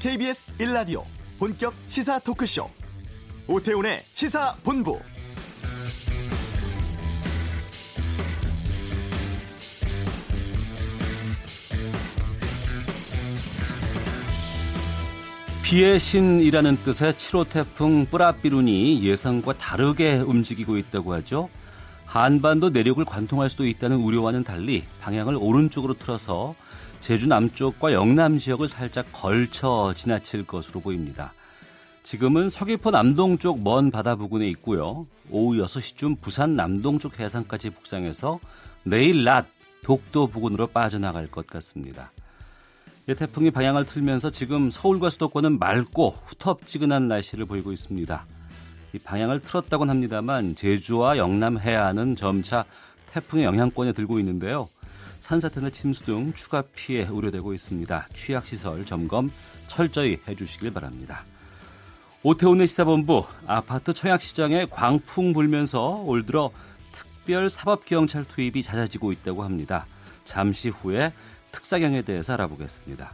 KBS 1라디오 본격 시사 토크쇼 오태훈의 시사본부 비의 신이라는 뜻의 7호 태풍 뿌라비룬이 예상과 다르게 움직이고 있다고 하죠. 한반도 내륙을 관통할 수도 있다는 우려와는 달리 방향을 오른쪽으로 틀어서 제주 남쪽과 영남 지역을 살짝 걸쳐 지나칠 것으로 보입니다. 지금은 서귀포 남동쪽 먼 바다 부근에 있고요. 오후 6시쯤 부산 남동쪽 해상까지 북상해서 내일 낮 독도 부근으로 빠져나갈 것 같습니다. 이 태풍이 방향을 틀면서 지금 서울과 수도권은 맑고 후텁지근한 날씨를 보이고 있습니다. 이 방향을 틀었다곤 합니다만 제주와 영남 해안은 점차 태풍의 영향권에 들고 있는데요. 산사태나 침수 등 추가 피해 우려되고 있습니다. 취약시설 점검 철저히 해주시길 바랍니다. 오태훈의 시사본부 아파트 청약시장에 광풍 불면서 올 들어 특별 사법경찰 투입이 잦아지고 있다고 합니다. 잠시 후에 특사경에 대해서 알아보겠습니다.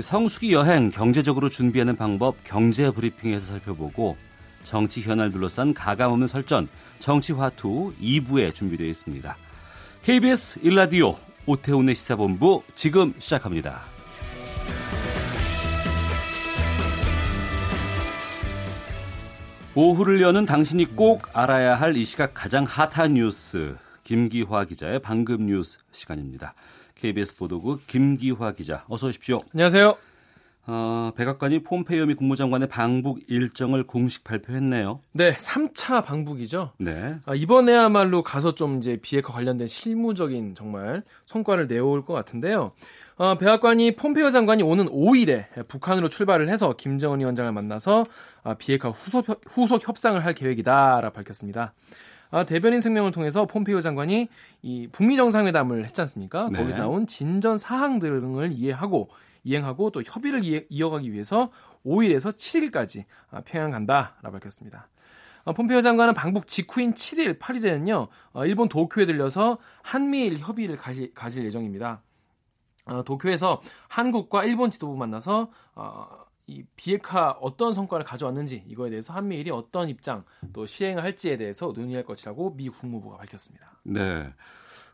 성수기 여행 경제적으로 준비하는 방법 경제 브리핑에서 살펴보고 정치 현안 둘러싼 가감없는 설전 정치 화투 2부에 준비되어 있습니다. KBS 1라디오 오태훈의 시사본부 지금 시작합니다. 오후를 여는 당신이 꼭 알아야 할 이 시각 가장 핫한 뉴스 김기화 기자의 방금 뉴스 시간입니다. KBS 보도국 김기화 기자 어서 오십시오. 안녕하세요. 어, 백악관이 폼페이오 미 국무장관의 방북 일정을 공식 발표했네요. 네, 3차 방북이죠. 네. 아, 이번에야말로 가서 좀 이제 비핵화 관련된 실무적인 정말 성과를 내올 것 같은데요. 어, 백악관이 폼페이오 장관이 오는 5일에 북한으로 출발을 해서 김정은 위원장을 만나서 아, 비핵화 후속, 후속 협상을 할 계획이다라 밝혔습니다. 아, 대변인声명을 통해서 폼페이오 장관이 이 북미 정상회담을 했지 않습니까? 네. 거기서 나온 진전 사항 등을 이해하고 이행하고 또 협의를 이어가기 위해서 5일에서 7일까지 아, 평양 간다라고 밝혔습니다. 어, 폼페이오 장관은 방북 직후인 7일, 8일에는요, 어, 일본 도쿄에 들려서 한미일 협의를 가질, 가질 예정입니다. 어, 도쿄에서 한국과 일본 지도부 만나서 이 비핵화 어떤 성과를 가져왔는지 이거에 대해서 한미일이 어떤 입장 또 시행을 할지에 대해서 논의할 것이라고 미 국무부가 밝혔습니다. 네.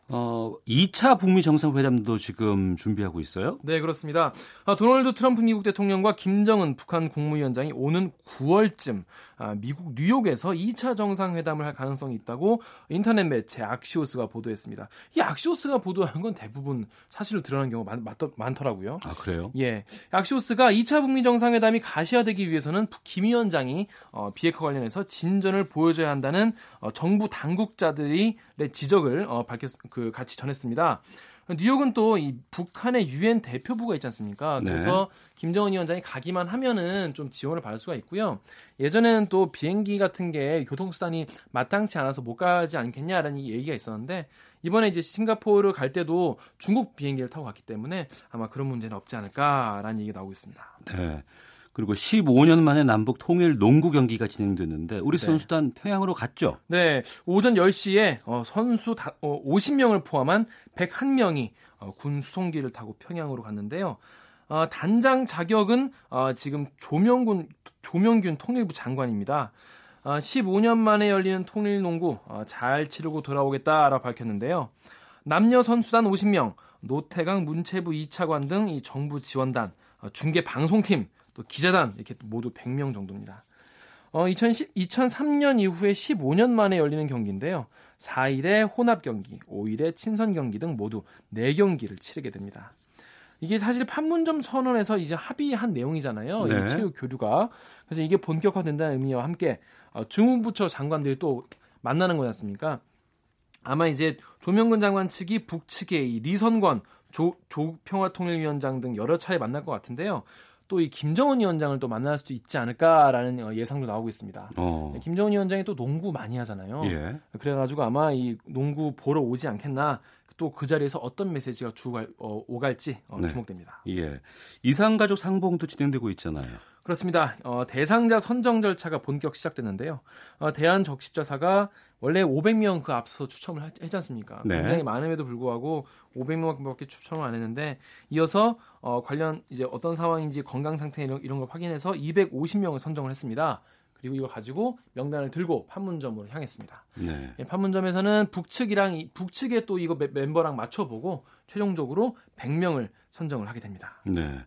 어, 2차 북미 정상회담도 지금 준비하고 있어요? 네, 그렇습니다. 아, 도널드 트럼프 미국 대통령과 김정은 북한 국무위원장이 오는 9월쯤 아, 미국 뉴욕에서 2차 정상회담을 할 가능성이 있다고 인터넷 매체 악시오스가 보도했습니다. 이 악시오스가 보도하는 건 대부분 사실로 드러나는 경우가 많, 많 더라고요. 아, 그래요? 예. 악시오스가 2차 북미 정상회담이 가시화되기 위해서는 김 위원장이 어, 비핵화 관련해서 진전을 보여줘야 한다는 어, 정부 당국자들이 지적을 어, 밝혔, 그 같이 전했습니다. 뉴욕은 또 이 북한의 유엔 대표부가 있지 않습니까? 네. 그래서 네. 김정은 위원장이 가기만 하면은 좀 지원을 받을 수가 있고요. 예전에는 또 비행기 같은 게 교통수단이 마땅치 않아서 못 가지 않겠냐라는 얘기가 있었는데 이번에 이제 싱가포르 갈 때도 중국 비행기를 타고 갔기 때문에 아마 그런 문제는 없지 않을까라는 얘기가 나오고 있습니다. 네. 그리고 15년 만에 남북 통일 농구 경기가 진행되는데 우리 네. 선수단 평양으로 갔죠. 네, 오전 10시에 어, 선수 다, 어, 50명을 포함한 101명이 어, 군 수송기를 타고 평양으로 갔는데요. 어, 단장 자격은 어, 지금 조명군 조명균 통일부 장관입니다. 어, 15년 만에 열리는 통일 농구 어, 잘 치르고 돌아오겠다라고 밝혔는데요. 남녀 선수단 50명, 노태강 문체부 2차관 등 이 정부 지원단, 어, 중계 방송팀 또 기자단 이렇게 모두 100명 정도입니다. 어, 2010, 2003년 이후에 15년 만에 열리는 경기인데요. 4일에 혼합 경기, 5일에 친선 경기 등 모두 4경기를 치르게 됩니다. 이게 사실 판문점 선언에서 이제 합의한 내용이잖아요. 네. 이 체육 교류가. 그래서 이게 본격화된다는 의미와 함께 어, 중무부처 장관들이 또 만나는 거지 않습니까? 아마 이제 조명근 장관 측이 북측의 리선권 조, 조평화통일위원장 등 여러 차례 만날 것 같은데요. 또 이 김정은 위원장을 또 만날 수도 있지 않을까라는 어, 예상도 나오고 있습니다. 어. 네, 김정은 위원장이 또 농구 많이 하잖아요. 예. 그래가지고 아마 이 농구 보러 오지 않겠나 또 그 자리에서 어떤 메시지가 주갈, 어, 오갈지 어, 네. 주목됩니다. 예. 이상가족 상봉도 진행되고 있잖아요. 그렇습니다. 어, 대상자 선정 절차가 본격 시작됐는데요. 어, 대한적십자사가 원래 500명 그 앞서 추첨을 하, 했지 않습니까? 네. 굉장히 많음에도 불구하고 500명밖에 추첨을 안 했는데 이어서 어, 관련 이제 어떤 상황인지 건강 상태 이런, 이런 걸 확인해서 250명을 선정을 했습니다. 그리고 이걸 가지고 명단을 들고 판문점으로 향했습니다. 네. 예, 판문점에서는 북측이랑 북측에 또 이거 멤버랑 맞춰보고 최종적으로 100명을 선정을 하게 됩니다. 네.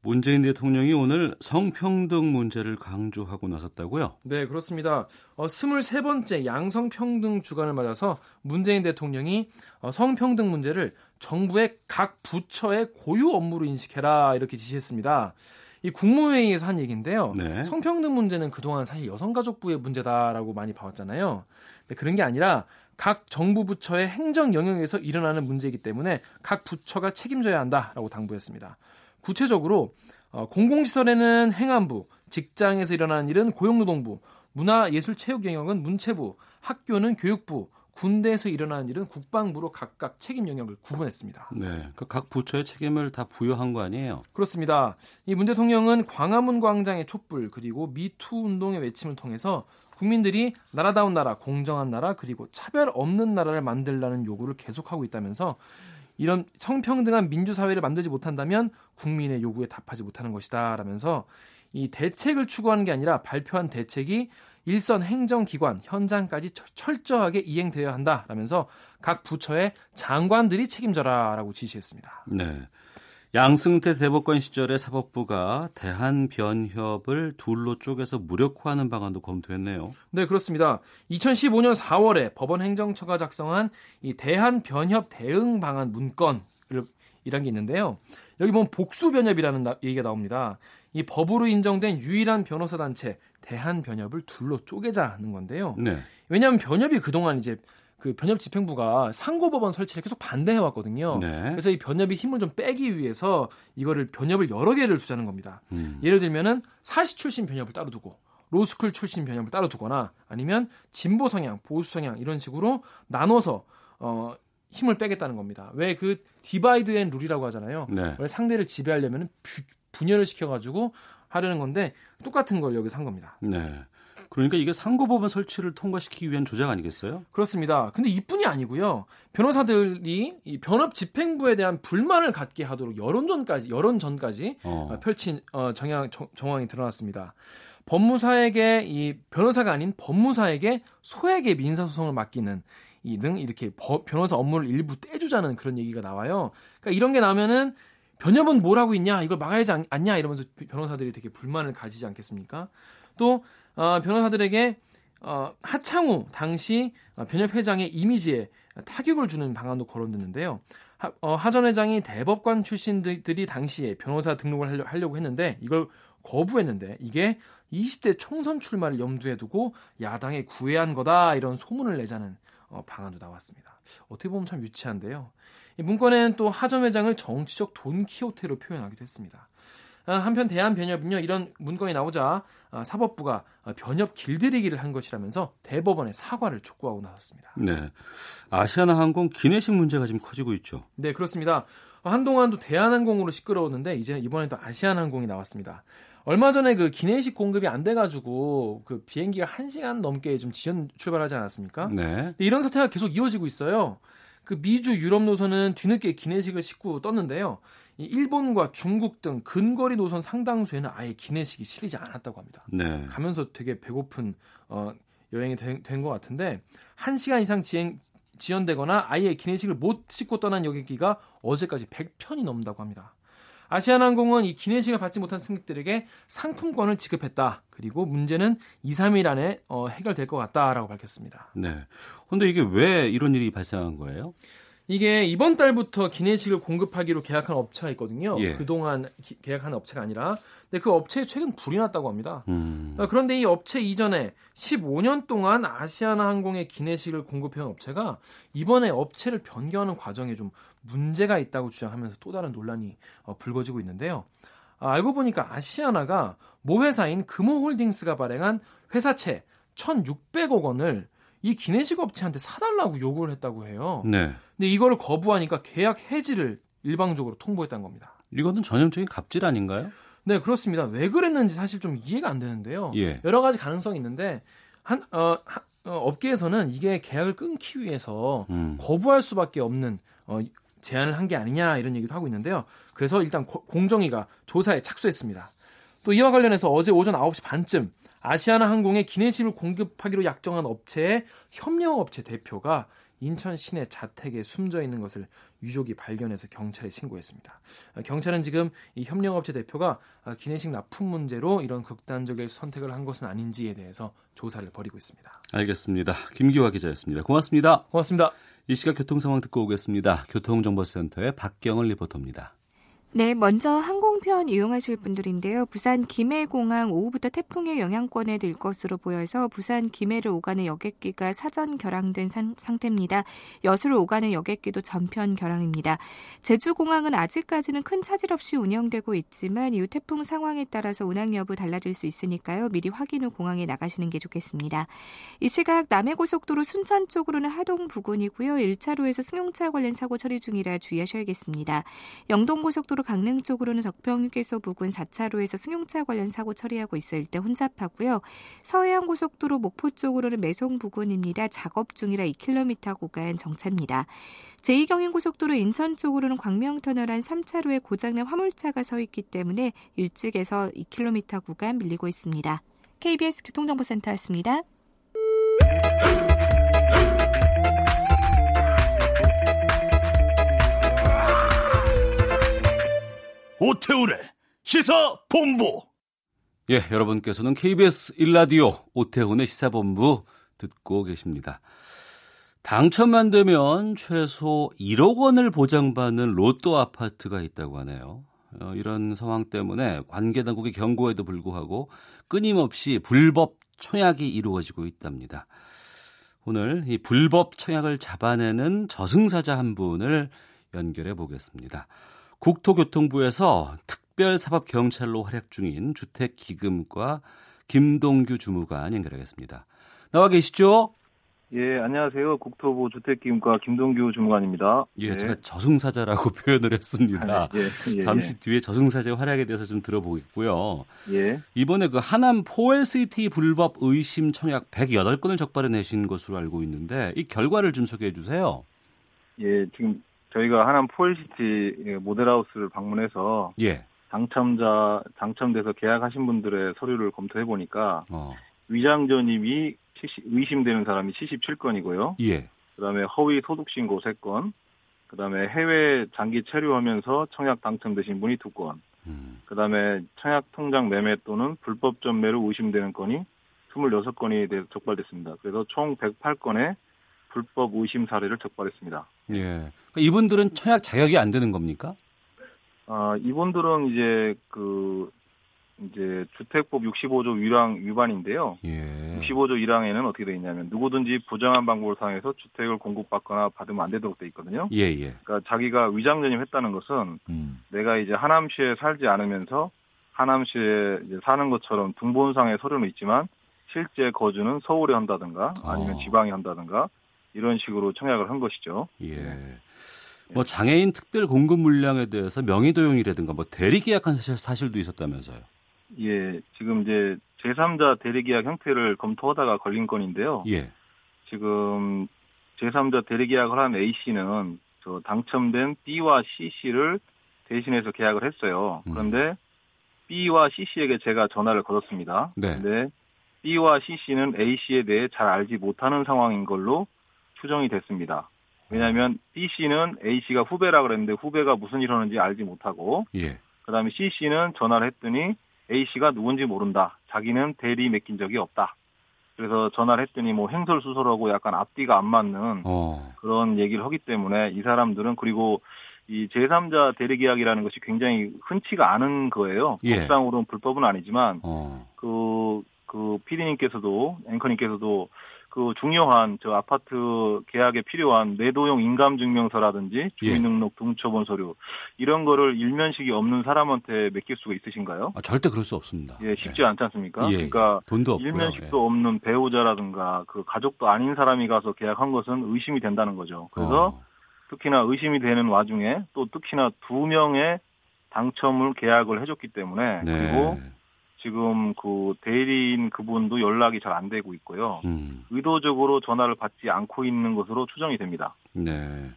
문재인 대통령이 오늘 성평등 문제를 강조하고 나섰다고요? 네, 그렇습니다. 어, 23번째 양성평등 주간을 맞아서 문재인 대통령이 어, 성평등 문제를 정부의 각 부처의 고유 업무로 인식해라 이렇게 지시했습니다. 이 국무회의에서 한 얘기인데요. 네. 성평등 문제는 그동안 사실 여성가족부의 문제다라고 많이 봐왔잖아요. 근데 그런 게 아니라 각 정부 부처의 행정 영역에서 일어나는 문제이기 때문에 각 부처가 책임져야 한다라고 당부했습니다. 구체적으로 어, 공공시설에는 행안부, 직장에서 일어나는 일은 고용노동부, 문화예술체육 영역은 문체부, 학교는 교육부, 군대에서 일어나는 일은 국방부로 각각 책임 영역을 구분했습니다. 네, 그 각 부처의 책임을 다 부여한 거 아니에요? 그렇습니다. 이 문 대통령은 광화문 광장의 촛불 그리고 미투 운동의 외침을 통해서 국민들이 나라다운 나라, 공정한 나라 그리고 차별 없는 나라를 만들라는 요구를 계속하고 있다면서 이런 성평등한 민주사회를 만들지 못한다면 국민의 요구에 답하지 못하는 것이다 라면서 이 대책을 추구하는 게 아니라 발표한 대책이 일선 행정기관 현장까지 철저하게 이행되어야 한다라면서 각 부처의 장관들이 책임져라라고 지시했습니다. 네. 양승태 대법관 시절에 사법부가 대한변협을 둘로 쪼개서 무력화하는 방안도 검토했네요. 네, 그렇습니다. 2015년 4월에 법원 행정처가 작성한 이 대한변협 대응 방안 문건 이란 게 있는데요. 여기 보면 복수변협이라는 얘기가 나옵니다. 이 법으로 인정된 유일한 변호사 단체 대한 변협을 둘로 쪼개자는 건데요. 네. 왜냐하면 변협이 그동안 이제 그 변협 집행부가 상고법원 설치를 계속 반대해 왔거든요. 네. 그래서 이 변협이 힘을 좀 빼기 위해서 이거를 변협을 여러 개를 두자는 겁니다. 음. 예를 들면은 사시 출신 변협을 따로 두고 로스쿨 출신 변협을 따로 두거나 아니면 진보 성향, 보수 성향 이런 식으로 나눠서 어 힘을 빼겠다는 겁니다. 왜 그 divide and rule이라고 하잖아요. 네. 원래 상대를 지배하려면 분열을 시켜가지고 하려는 건데 똑같은 걸 여기서 한 겁니다. 네. 그러니까 이게 상고법원 설치를 통과시키기 위한 조작 아니겠어요? 그렇습니다. 근데 이뿐이 아니고요. 변호사들이 이 변협 집행부에 대한 불만을 갖게 하도록 여론전까지 여론전까지 어. 펼친 어, 정황, 정황이 드러났습니다. 법무사에게 이 변호사가 아닌 법무사에게 소액의 민사소송을 맡기는 이 등 이렇게 법, 변호사 업무를 일부 떼주자는 그런 얘기가 나와요. 그러니까 이런 게 나오면은 변협은 뭘 하고 있냐 이걸 막아야지 않 냐 이러면서 변호사들이 되게 불만을 가지지 않겠습니까? 또 어, 변호사들에게 어, 하창우 당시 어, 변협 회장의 이미지에 타격을 주는 방안도 거론됐는데요. 하, 어, 하전 회장이 대법관 출신들이 당시에 변호사 등록을 하려고 했는데 이걸 거부했는데 이게 20대 총선 출마를 염두에 두고 야당에 구애한 거다 이런 소문을 내자는 어, 방안도 나왔습니다. 어떻게 보면 참 유치한데요. 이 문건에는 또 하전 회장을 정치적 돈키호테로 표현하기도 했습니다. 어, 한편 대한변협은요 이런 문건이 나오자 어, 사법부가 어, 변협 길들이기를 한 것이라면서 대법원에 사과를 촉구하고 나섰습니다. 네, 아시아나항공 기내식 문제가 지금 커지고 있죠. 네, 그렇습니다. 한동안도 대한항공으로 시끄러웠는데 이제 이번에도 아시아나항공이 나왔습니다. 얼마 전에 그 기내식 공급이 안 돼가지고 그 비행기가 1 시간 넘게 좀 지연 출발하지 않았습니까? 네. 이런 사태가 계속 이어지고 있어요. 그 미주 유럽 노선은 뒤늦게 기내식을 싣고 떴는데요. 일본과 중국 등 근거리 노선 상당수에는 아예 기내식이 실리지 않았다고 합니다. 네. 가면서 되게 배고픈 어, 여행이 된 것 같은데 1시간 이상 지행, 지연되거나 아예 기내식을 못 싣고 떠난 여객기가 어제까지 100편이 넘는다고 합니다. 아시아나항공은 이 기내식을 받지 못한 승객들에게 상품권을 지급했다. 그리고 문제는 2, 3일 안에 어, 해결될 것 같다라고 밝혔습니다. 네. 근데 이게 왜 이런 일이 발생한 거예요? 이게 이번 달부터 기내식을 공급하기로 계약한 업체가 있거든요. 예. 그동안 기, 계약한 업체가 아니라. 근데 그 업체에 최근 불이 났다고 합니다. 음. 어, 그런데 이 업체 이전에 15년 동안 아시아나 항공의 기내식을 공급해온 업체가 이번에 업체를 변경하는 과정에 좀 문제가 있다고 주장하면서 또 다른 논란이 어, 불거지고 있는데요. 아, 알고 보니까 아시아나가 모 회사인 금호홀딩스가 발행한 회사채 1,600억 원을 이 기내식 업체한테 사달라고 요구를 했다고 해요. 네. 근데 이거를 거부하니까 계약 해지를 일방적으로 통보했다는 겁니다. 이거는 전형적인 갑질 아닌가요? 네, 그렇습니다. 왜 그랬는지 사실 좀 이해가 안 되는데요. 예. 여러 가지 가능성이 있는데 한 어, 하, 어, 업계에서는 이게 계약을 끊기 위해서 음. 거부할 수밖에 없는 어, 제안을 한 게 아니냐 이런 얘기도 하고 있는데요. 그래서 일단 고, 공정위가 조사에 착수했습니다. 또 이와 관련해서 어제 오전 9시 반쯤 아시아나 항공에 기내식을 공급하기로 약정한 업체의 협력업체 대표가 인천 시내 자택에 숨져 있는 것을 유족이 발견해서 경찰에 신고했습니다. 아, 경찰은 지금 이 협력업체 대표가 아, 기내식 납품 문제로 이런 극단적인 선택을 한 것은 아닌지에 대해서 조사를 벌이고 있습니다. 알겠습니다. 김기화 기자였습니다. 고맙습니다. 고맙습니다. 이 시각 교통 상황 듣고 오겠습니다. 교통정보센터의 박경을 리포터입니다. 네, 먼저 항공편 이용하실 분들인데요. 부산 김해공항 오후부터 태풍의 영향권에 들 것으로 보여서 부산 김해를 오가는 여객기가 사전 결항된 상, 상태입니다. 여수를 오가는 여객기도 전편 결항입니다. 제주공항은 아직까지는 큰 차질 없이 운영되고 있지만 이후 태풍 상황에 따라서 운항 여부 달라질 수 있으니까요. 미리 확인 후 공항에 나가시는 게 좋겠습니다. 이 시각 남해고속도로 순천 쪽으로는 하동 부근이고요. 1차로에서 승용차 관련 사고 처리 중이라 주의하셔야겠습니다. 영동고속도로 강릉 쪽으로는 덕평휴게소 부근 4차로에서 승용차 관련 사고 처리하고 있을 때 혼잡하고요. 서해안 고속도로 목포 쪽으로는 매송 부근입니다. 작업 중이라 2km 구간 정차입니다. 제2경인고속도로 인천 쪽으로는 광명터널 안 3차로에 고장난 화물차가 서 있기 때문에 일찍에서 2km 구간 밀리고 있습니다. KBS 교통정보센터였습니다. 오태우래 시사 본부. 예, 여러분께서는 KBS 1라디오 오태훈의 시사본부 듣고 계십니다. 당첨만 되면 최소 1억 원을 보장받는 로또 아파트가 있다고 하네요. 어, 이런 상황 때문에 관계 당국의 경고에도 불구하고 끊임없이 불법 청약이 이루어지고 있답니다. 오늘 이 불법 청약을 잡아내는 저승사자 한 분을 연결해 보겠습니다. 국토교통부에서 특별사법경찰로 활약 중인 주택기금과 김동규 주무관 연결하겠습니다. 나와 계시죠? 예, 안녕하세요. 국토부 주택기금과 김동규 주무관입니다. 예, 네. 제가 저승사자라고 표현을 했습니다. 예, 예, 잠시 뒤에 저승사자의 활약에 대해서 좀 들어보겠고요. 예. 이번에 그 하남 포엘시티 불법 의심 청약 108건을 적발해 내신 것으로 알고 있는데 이 결과를 좀 소개해 주세요. 예, 지금 저희가 하남 포엘시티 모델하우스를 방문해서 예. 당첨자, 당첨돼서 계약하신 분들의 서류를 검토해 보니까 어. 위장 전입이 70, 의심되는 사람이 77건이고요. 예. 그다음에 허위 소득 신고 3건, 그다음에 해외 장기 체류하면서 청약 당첨되신 분이 2건, 음. 그다음에 청약 통장 매매 또는 불법 전매로 의심되는 건이 26건이 적발됐습니다. 그래서 총 108건의 불법 의심 사례를 적발했습니다. 예. 그러니까 이분들은 청약 자격이 안 되는 겁니까? 아, 이분들은 이제 그 이제 주택법 65조 위랑 위반인데요. 예. 65조 1항에는 어떻게 되어 있냐면 누구든지 부정한 방법을 사용해서 주택을 공급받거나 받으면 안 되도록 돼 있거든요. 예, 예. 그러니까 자기가 위장 전입했다는 것은 음. 내가 이제 하남시에 살지 않으면서 하남시에 이제 사는 것처럼 등본상의 서류는 있지만 실제 거주는 서울에 한다든가 아니면 어. 지방에 한다든가 이런 식으로 청약을 한 것이죠. 예. 뭐 장애인 특별 공급 물량에 대해서 명의 도용이라든가 뭐 대리 계약한 사실, 사실도 있었다면서요. 예, 지금 이제 제3자 대리 계약 형태를 검토하다가 걸린 건인데요. 예. 지금 제3자 대리 계약을 한 A 씨는 저 당첨된 B와 C 씨를 대신해서 계약을 했어요. 음. 그런데 B와 C 씨에게 제가 전화를 걸었습니다. 네. 그런데 B와 C 씨는 A 씨에 대해 잘 알지 못하는 상황인 걸로 추정이 됐습니다. 왜냐하면 B 씨는 A 씨가 후배라 그랬는데 후배가 무슨 일 하는지 알지 못하고 예. 그다음에 C 씨는 전화를 했더니 A 씨가 누군지 모른다. 자기는 대리 맡긴 적이 없다. 그래서 전화를 했더니 뭐 행설 수설하고 약간 앞뒤가 안 맞는 어. 그런 얘기를 하기 때문에 이 사람들은 그리고 이 제3자 대리 계약이라는 것이 굉장히 흔치가 않은 거예요. 예. 법상으로는 불법은 아니지만 어. 그, 그 PD님께서도 앵커님께서도 그그 중요한 저 아파트 계약에 필요한 내도용 인감 증명서라든지 주민등록 등초본 서류 이런 거를 일면식이 없는 사람한테 맡길 수가 있으신가요? 아, 절대 그럴 수 없습니다. 예, 쉽지 않지 않습니까? 예, 그러니까 돈도 없고요. 일면식도 없는 배우자라든가 그 가족도 아닌 사람이 가서 계약한 것은 의심이 된다는 거죠. 그래서 어. 특히나 의심이 되는 와중에 또 특히나 두 명의 당첨을 계약을 해줬기 때문에 네. 그리고 지금 그 대리인 그분도 연락이 잘 안 되고 있고요. 음, 의도적으로 전화를 받지 않고 있는 것으로 추정이 됩니다. 네.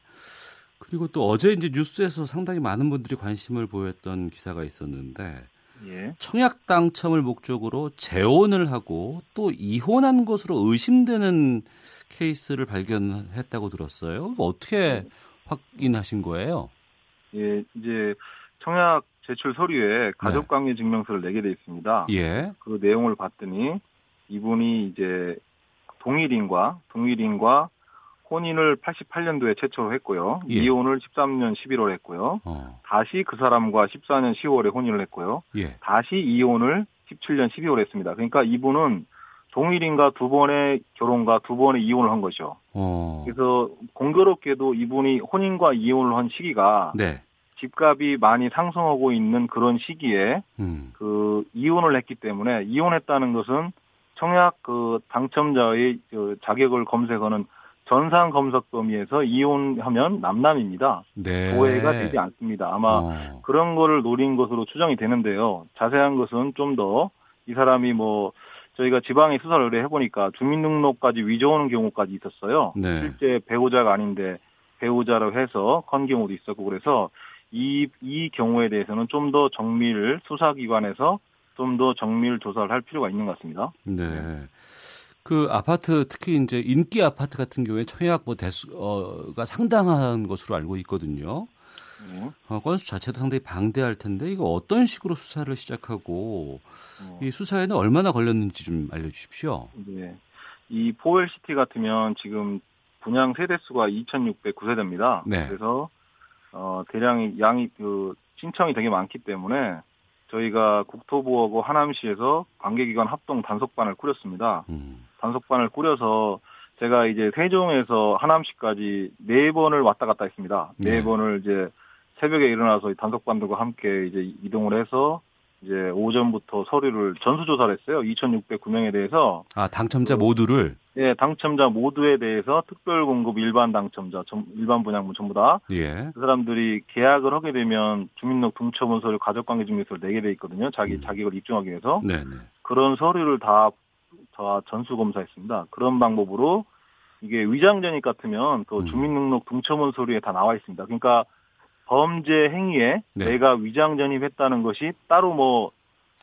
그리고 또 어제 이제 뉴스에서 상당히 많은 분들이 관심을 보였던 기사가 있었는데 예. 청약 당첨을 목적으로 재혼을 하고 또 이혼한 것으로 의심되는 케이스를 발견했다고 들었어요. 어떻게 확인하신 거예요? 예, 이제 청약 제출 서류에 가족 관계 증명서를 내게 돼 있습니다. 예. 그 내용을 봤더니 이분이 이제 동일인과 동일인과 혼인을 88년도에 최초로 했고요. 예. 이혼을 13년 11월에 했고요. 어. 다시 그 사람과 14년 10월에 혼인을 했고요. 예. 다시 이혼을 17년 12월에 했습니다. 그러니까 이분은 동일인과 두 번의 결혼과 두 번의 이혼을 한 거죠. 어. 그래서 공교롭게도 이분이 혼인과 이혼을 한 시기가 네. 집값이 많이 상승하고 있는 그런 시기에 음. 그 이혼을 했기 때문에 이혼했다는 것은 청약 그 당첨자의 그 자격을 검색하는 전산 검색 범위에서 이혼하면 남남입니다. 네. 오해가 되지 않습니다. 아마 어. 그런 거를 노린 것으로 추정이 되는데요. 자세한 것은 좀 더 이 사람이 뭐 저희가 지방에 수사를 의뢰해 보니까 주민등록까지 위조하는 경우까지 있었어요. 네. 실제 배우자가 아닌데 배우자로 해서 건 경우도 있었고 그래서 이, 이 경우에 대해서는 좀 더 정밀 수사기관에서 좀 더 정밀 조사를 할 필요가 있는 것 같습니다. 네. 그 아파트 특히 이제 인기 아파트 같은 경우에 청약 뭐 대수가 상당한 것으로 알고 있거든요. 네. 어, 건수 자체도 상당히 방대할 텐데 이거 어떤 식으로 수사를 시작하고 어. 이 수사에는 얼마나 걸렸는지 좀 알려주십시오. 네. 이 포웰시티 같으면 지금 분양 세대수가 2,609세대입니다. 네. 그래서 어 대량이 양이 그 신청이 되게 많기 때문에 저희가 국토부하고 하남시에서 관계기관 합동 단속반을 꾸렸습니다. 음. 단속반을 꾸려서 제가 이제 세종에서 하남시까지 네 번을 왔다 갔다 했습니다. 네, 네. 번을 이제 새벽에 일어나서 단속반들과 함께 이제 이동을 해서 이제 오전부터 서류를 전수조사를 했어요. 2,609명에 대해서 아 당첨자 모두를 예, 당첨자 모두에 대해서 특별 공급 일반 당첨자, 전- 일반 분양분 전부 다그 예. 사람들이 계약을 하게 되면 주민등록 등초본 서류, 가족관계 증명서를 내게 돼 있거든요. 자기 음. 자격을 입증하기 위해서 네네. 그런 서류를 다, 다 전수 검사했습니다. 그런 방법으로 이게 위장전입 같으면 또 음. 주민등록 등초본 서류에 다 나와 있습니다. 그러니까 범죄 행위에 네. 내가 위장 전입했다는 것이 따로 뭐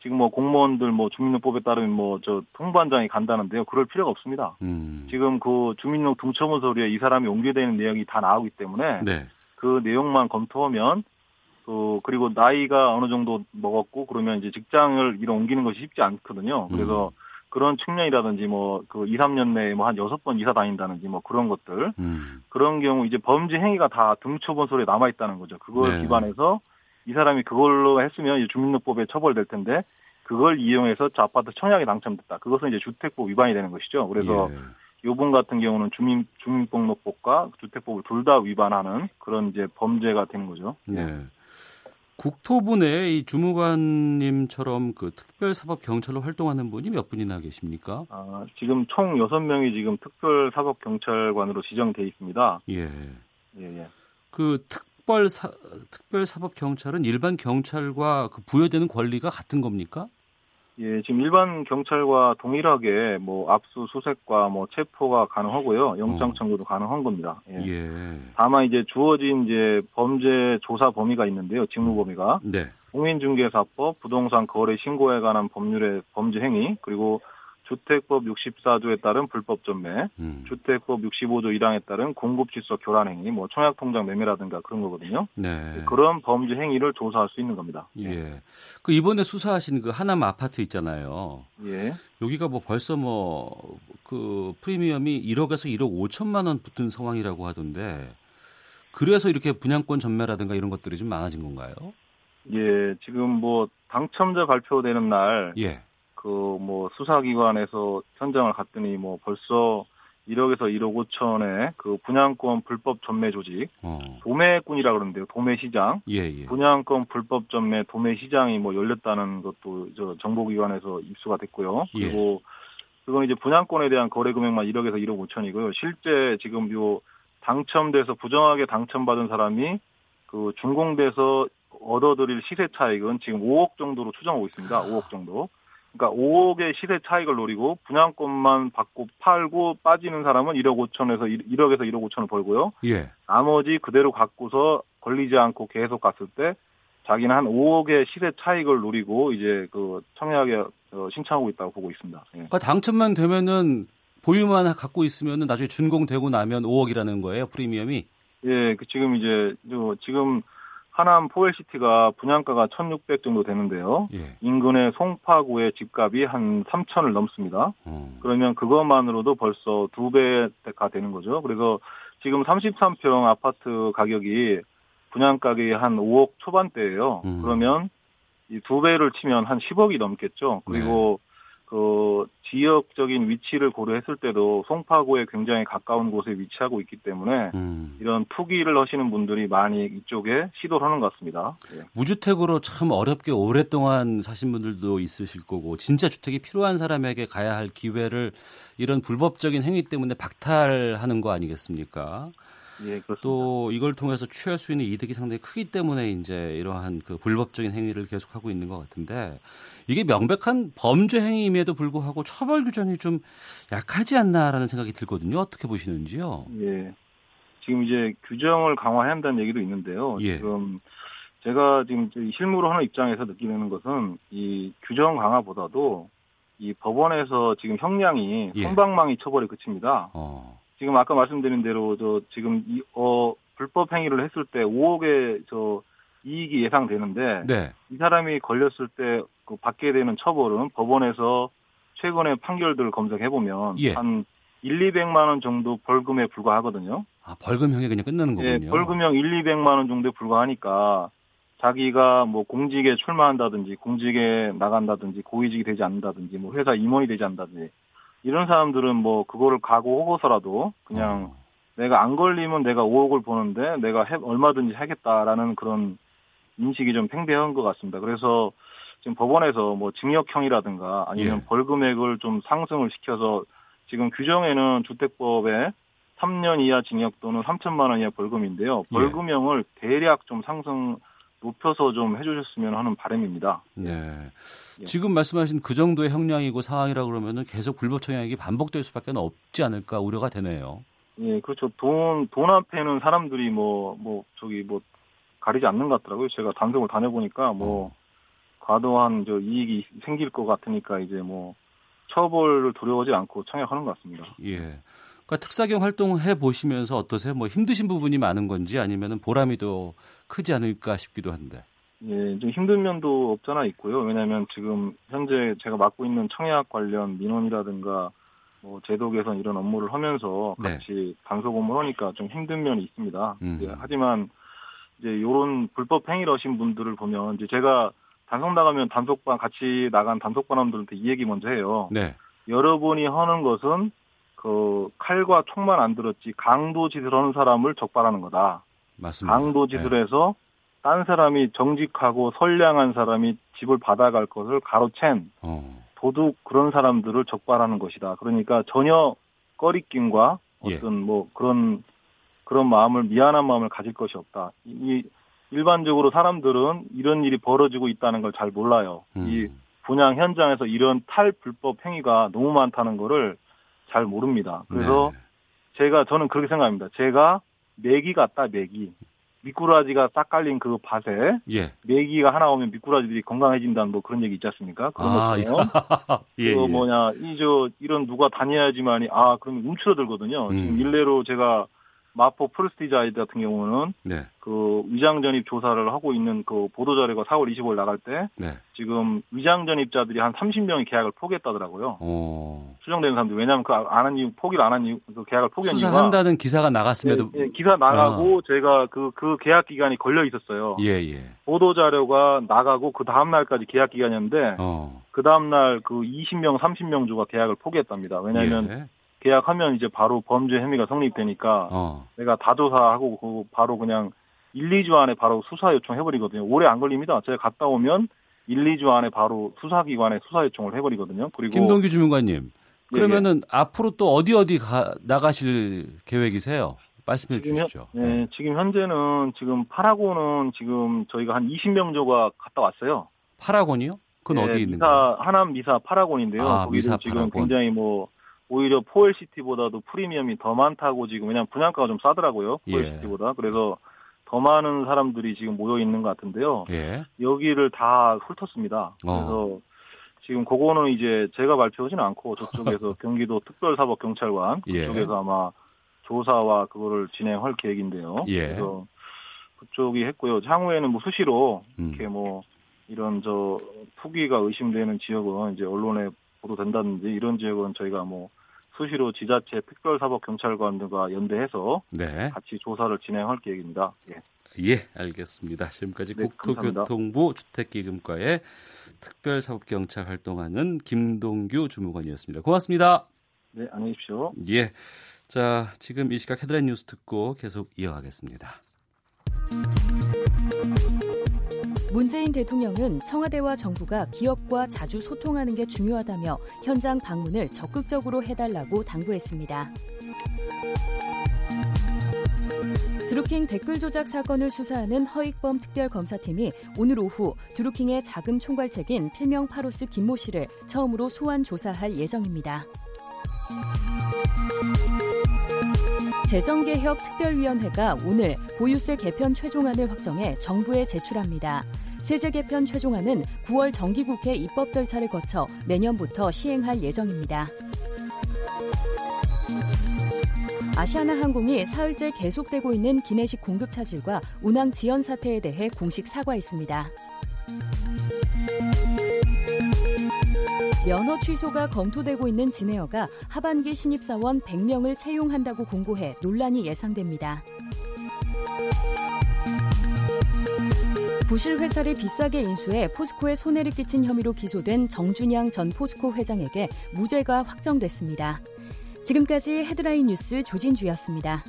지금 뭐 공무원들 뭐 주민등록법에 따르면 뭐 저 통반장이 간다는데요. 그럴 필요가 없습니다. 음. 지금 그 주민등록 등초본 서류에 이 사람이 옮겨되는 내용이 다 나오기 때문에 네. 그 내용만 검토하면 그 그리고 나이가 어느 정도 먹었고 그러면 이제 직장을 이런 옮기는 것이 쉽지 않거든요. 그래서 그런 측량이라든지 뭐 그 2, 3년 내에 뭐 한 여섯 번 이사 다닌다든지 뭐 그런 것들 음. 그런 경우 이제 범죄 행위가 다 등초본 서류에 남아 있다는 거죠. 그걸 네. 기반해서 이 사람이 그걸로 했으면 이제 주민등록법에 처벌될 텐데 그걸 이용해서 저 아파트 청약에 당첨됐다. 그것은 이제 주택법 위반이 되는 것이죠. 그래서 예. 요분 같은 경우는 주민 주민등록법과 주택법을 둘 다 위반하는 그런 이제 범죄가 되는 거죠. 네. 국토부 내에 이 주무관님처럼 그 특별사법 경찰로 활동하는 분이 몇 분이나 계십니까? 아, 지금 총 6명이 지금 특별사법경찰관으로 지정돼 있습니다. 예. 예, 예. 그 특별사 특별사법 경찰은 일반 경찰과 그 부여되는 권리가 같은 겁니까? 예, 지금 일반 경찰과 동일하게 뭐 압수 수색과 뭐 체포가 가능하고요. 영장 어. 청구도 가능한 겁니다. 예. 예. 다만 이제 주어진 이제 범죄 조사 범위가 있는데요. 직무 범위가 네. 공인중개사법, 부동산 거래 신고에 관한 법률의 범죄 행위, 그리고 주택법 64조에 따른 불법 전매, 음. 주택법 65조 1항에 따른 공급 질서 교란 행위, 뭐 청약 통장 매매라든가 그런 거거든요. 네. 그런 범죄 행위를 조사할 수 있는 겁니다. 예. 그 이번에 수사하신 그 하남 아파트 있잖아요. 예. 여기가 뭐 벌써 뭐 그 프리미엄이 1억에서 1억 5천만 원 붙은 상황이라고 하던데 그래서 이렇게 분양권 전매라든가 이런 것들이 좀 많아진 건가요? 예, 지금 뭐 당첨자 발표되는 날 예. 그 뭐 수사기관에서 현장을 갔더니 뭐 벌써 1억에서 1억 5천의 그 분양권 불법 전매 조직, 어. 도매꾼이라 그러는데요. 도매시장. 예, 예. 분양권 불법 전매 도매시장이 뭐 열렸다는 것도 저 정보기관에서 입수가 됐고요. 예. 그리고 그건 이제 분양권에 대한 거래 금액만 1억에서 1억 5천이고요. 실제 지금 요 당첨돼서 부정하게 당첨받은 사람이 그 준공돼서 얻어들일 시세 차익은 지금 5억 정도로 추정하고 있습니다. 5억 정도. 그러니까 5억의 시세 차익을 노리고 분양권만 받고 팔고 빠지는 사람은 1억 5천에서 1억에서 1억 5천을 벌고요. 예. 나머지 그대로 갖고서 걸리지 않고 계속 갔을 때 자기는 한 5억의 시세 차익을 노리고 이제 그 청약에 어, 신청하고 있다고 보고 있습니다. 예. 그러니까 당첨만 되면은 보유만 갖고 있으면은 나중에 준공되고 나면 5억이라는 거예요, 프리미엄이. 예, 그 지금 이제 저 지금 하남 포엘시티가 분양가가 1,600 정도 되는데요. 예. 인근의 송파구의 집값이 한 3천을 넘습니다. 어. 그러면 그것만으로도 벌써 두 배가 되는 거죠. 그래서 지금 33평 아파트 가격이 분양가격이 한 5억 초반대예요. 음. 그러면 이 두 배를 치면 한 10억이 넘겠죠. 그리고 그 지역적인 위치를 고려했을 때도 송파구에 굉장히 가까운 곳에 위치하고 있기 때문에 음. 이런 투기를 하시는 분들이 많이 이쪽에 시도를 하는 것 같습니다. 예. 무주택으로 참 어렵게 오랫동안 사신 분들도 있으실 거고 진짜 주택이 필요한 사람에게 가야 할 기회를 이런 불법적인 행위 때문에 박탈하는 거 아니겠습니까? 예. 또 이걸 통해서 취할 수 있는 이득이 상당히 크기 때문에 이제 이러한 그 불법적인 행위를 계속하고 있는 것 같은데 이게 명백한 범죄 행위임에도 불구하고 처벌 규정이 좀 약하지 않나라는 생각이 들거든요. 어떻게 보시는지요? 예. 지금 이제 규정을 강화해야 한다는 얘기도 있는데요. 예. 지금 제가 지금 실무로 하는 입장에서 느끼는 것은 이 규정 강화보다도 이 법원에서 지금 형량이 예. 손방망이 처벌에 그칩니다. 어. 지금 아까 말씀드린 대로 저 지금 이 어 불법 행위를 했을 때 5억의 저 이익이 예상되는데 네. 이 사람이 걸렸을 때 그 받게 되는 처벌은 법원에서 최근에 판결들을 검색해 보면 예. 한 1, 200만 원 정도 벌금에 불과하거든요. 아, 벌금형이 그냥 끝나는 예, 거군요. 벌금형 1, 200만 원 정도에 불과하니까 자기가 뭐 공직에 출마한다든지 공직에 나간다든지 고위직이 되지 않는다든지 뭐 회사 임원이 되지 않는다든지 이런 사람들은 뭐 그거를 각오하고서라도 그냥 어. 내가 안 걸리면 내가 5억을 버는데 내가 해- 얼마든지 하겠다라는 그런 인식이 좀 팽배한 것 같습니다. 그래서 지금 법원에서 뭐 징역형이라든가 아니면 예. 벌금액을 좀 상승을 시켜서 지금 규정에는 주택법에 3년 이하 징역 또는 3천만 원 이하 벌금인데요. 예. 벌금형을 대략 좀 상승 높여서 좀 해주셨으면 하는 바람입니다. 네. 예. 지금 말씀하신 그 정도의 형량이고 상황이라 그러면은 계속 불법 청약이 반복될 수밖에 없지 않을까 우려가 되네요. 예, 그렇죠. 돈, 돈 앞에는 사람들이 뭐, 뭐, 저기 뭐, 가리지 않는 것 같더라고요. 제가 단속을 다녀보니까 뭐, 과도한 저 이익이 생길 것 같으니까 이제 뭐, 처벌을 두려워하지 않고 청약하는 것 같습니다. 예. 그러니까 특사경 활동해 보시면서 어떠세요? 뭐 힘드신 부분이 많은 건지 아니면은 보람이 더 크지 않을까 싶기도 한데. 예, 좀 힘든 면도 없잖아 있고요. 왜냐하면 지금 현재 제가 맡고 있는 청약 관련 민원이라든가 뭐 제도 개선 이런 업무를 하면서 네. 같이 단속 업무를 하니까 좀 힘든 면이 있습니다. 음. 예, 하지만 이제 이런 불법 행위를 하신 분들을 보면 이제 제가 단속 나가면 단속반 같이 나간 단속반원들한테 이 얘기 먼저 해요. 네. 여러분이 하는 것은 그 칼과 총만 안 들었지 강도 짓을 하는 사람을 적발하는 거다. 맞습니다. 네. 해서 딴 사람이 정직하고 선량한 사람이 집을 받아갈 것을 가로챈 어. 도둑 그런 사람들을 적발하는 것이다. 그러니까 전혀 꺼리낌과 예. 어떤 뭐 그런 그런 마음을 미안한 마음을 가질 것이 없다. 이, 이 일반적으로 사람들은 이런 일이 벌어지고 있다는 걸 잘 몰라요. 음. 이 분양 현장에서 이런 탈불법 행위가 너무 많다는 거를 잘 모릅니다. 그래서 네. 제가 저는 그렇게 생각합니다. 제가 메기 같다 메기. 미꾸라지가 싹 깔린 그 밭에 예. 메기가 하나 오면 미꾸라지들이 건강해진다는 뭐 그런 얘기 있지 않습니까? 그런 아, 것처럼 예. 그 예. 뭐냐 이 저 이런 누가 다녀야지만이 아 그러면 움츠러들거든요. 음. 지금 일례로 제가 마포 프레스티지 아이드 같은 경우는 네. 그 위장 전입 조사를 하고 있는 그 보도 자료가 4월 25일 나갈 때 네. 지금 위장 전입자들이 한 30명이 계약을 포기했다더라고요. 어. 수정되는 사람들 왜냐하면 그 안 한 이유 포기를 안 한 이유 그 계약을 포기한 이유가 수사한다는 기사가 나갔음에도 예, 예, 기사 나가고 제가 그그 계약 기간이 걸려 있었어요. 예, 예. 보도 자료가 나가고 그 다음 날까지 계약 기간이었는데 어. 그 다음 날 그 20명, 30명 주가 계약을 포기했답니다. 왜냐하면 예. 계약하면 이제 바로 범죄 혐의가 성립되니까 어. 내가 다조사하고 그 바로 그냥 1, 2주 안에 바로 수사 요청해버리거든요. 오래 안 걸립니다. 제가 갔다 오면 1, 2주 안에 바로 수사기관에 수사 요청을 해버리거든요. 그리고 김동규 주무관님. 예, 그러면은 앞으로 또 어디 어디 가, 나가실 계획이세요? 말씀해 지금 현- 주시죠. 네, 지금 현재는 지금 파라고는 지금 저희가 한 20명 정도가 갔다 왔어요. 파라곤이요? 그건 네, 어디 있는 거예요? 하남 미사 파라곤인데요. 아, 지금 파라곤. 굉장히 뭐 오히려 포엘시티보다도 프리미엄이 더 많다고 지금 왜냐면 분양가가 좀 싸더라고요. 예. 포엘시티보다. 그래서 더 많은 사람들이 지금 모여 있는 것 같은데요. 예. 여기를 다 훑었습니다. 그래서 지금 그거는 이제 제가 발표하지는 않고 저쪽에서 경기도 특별사법경찰관 예. 그쪽에서 아마 조사와 그거를 진행할 계획인데요. 예. 그래서 그쪽이 했고요. 향후에는 뭐 수시로 음. 이렇게 뭐 이런 저 투기가 의심되는 지역은 이제 언론에 보도된다든지 이런 지역은 저희가 뭐 수시로 지자체 특별사법경찰관 들과 연대해서 네. 같이 조사를 진행할 계획입니다. 예. 예, 알겠습니다. 지금까지 네, 국토교통부 주택기금과의 특별사법경찰 활동하는 김동규 주무관이었습니다. 고맙습니다. 네, 안녕히 계십시오. 예. 자, 지금 이 시각 헤드라인 뉴스 듣고 계속 이어가겠습니다. 문재인 대통령은 청와대와 정부가 기업과 자주 소통하는 게 중요하다며 현장 방문을 적극적으로 해달라고 당부했습니다. 드루킹 댓글 조작 사건을 수사하는 허익범 특별검사팀이 오늘 오후 드루킹의 자금 총괄책인 필명 파로스 김모 씨를 처음으로 소환 조사할 예정입니다. 재정개혁특별위원회가 오늘 보유세 개편 최종안을 확정해 정부에 제출합니다. 세제 개편 최종안은 9월 정기국회 입법 절차를 거쳐 내년부터 시행할 예정입니다. 아시아나 항공이 사흘째 계속되고 있는 기내식 공급 차질과 운항 지연 사태에 대해 공식 사과했습니다. 면허 취소가 검토되고 있는 진에어가 하반기 신입사원 100명을 채용한다고 공고해 논란이 예상됩니다. 부실 회사를 비싸게 인수해 포스코에 손해를 끼친 혐의로 기소된 정준양 전 포스코 회장에게 무죄가 확정됐습니다. 지금까지 헤드라인 뉴스 조진주였습니다.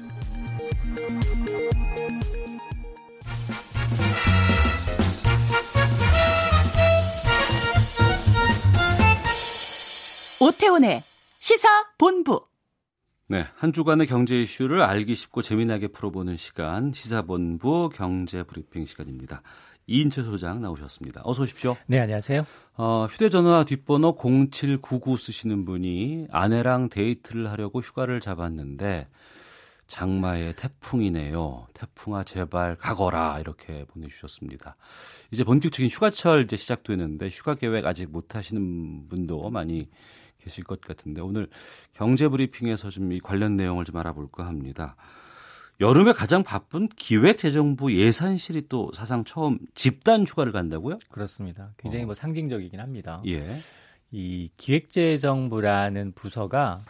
오태훈의 시사 본부. 네, 한 주간의 경제 이슈를 알기 쉽고 재미나게 풀어보는 시간 시사본부 경제 브리핑 시간입니다. 이인철 소장 나오셨습니다. 어서 오십시오. 네, 안녕하세요. 어, 휴대전화 뒷번호 0799 쓰시는 분이 아내랑 데이트를 하려고 휴가를 잡았는데 장마에 태풍이네요. 태풍아 제발 가거라 이렇게 보내주셨습니다. 이제 본격적인 휴가철 이제 시작되는데 휴가 계획 아직 못 하시는 분도 많이 계실 것 같은데 오늘 경제 브리핑에서 좀 이 관련 내용을 좀 알아볼까 합니다. 여름에 가장 바쁜 기획재정부 예산실이 또 사상 처음 집단 휴가를 간다고요? 그렇습니다. 굉장히 어. 뭐 상징적이긴 합니다. 예. 이 기획재정부라는 부서가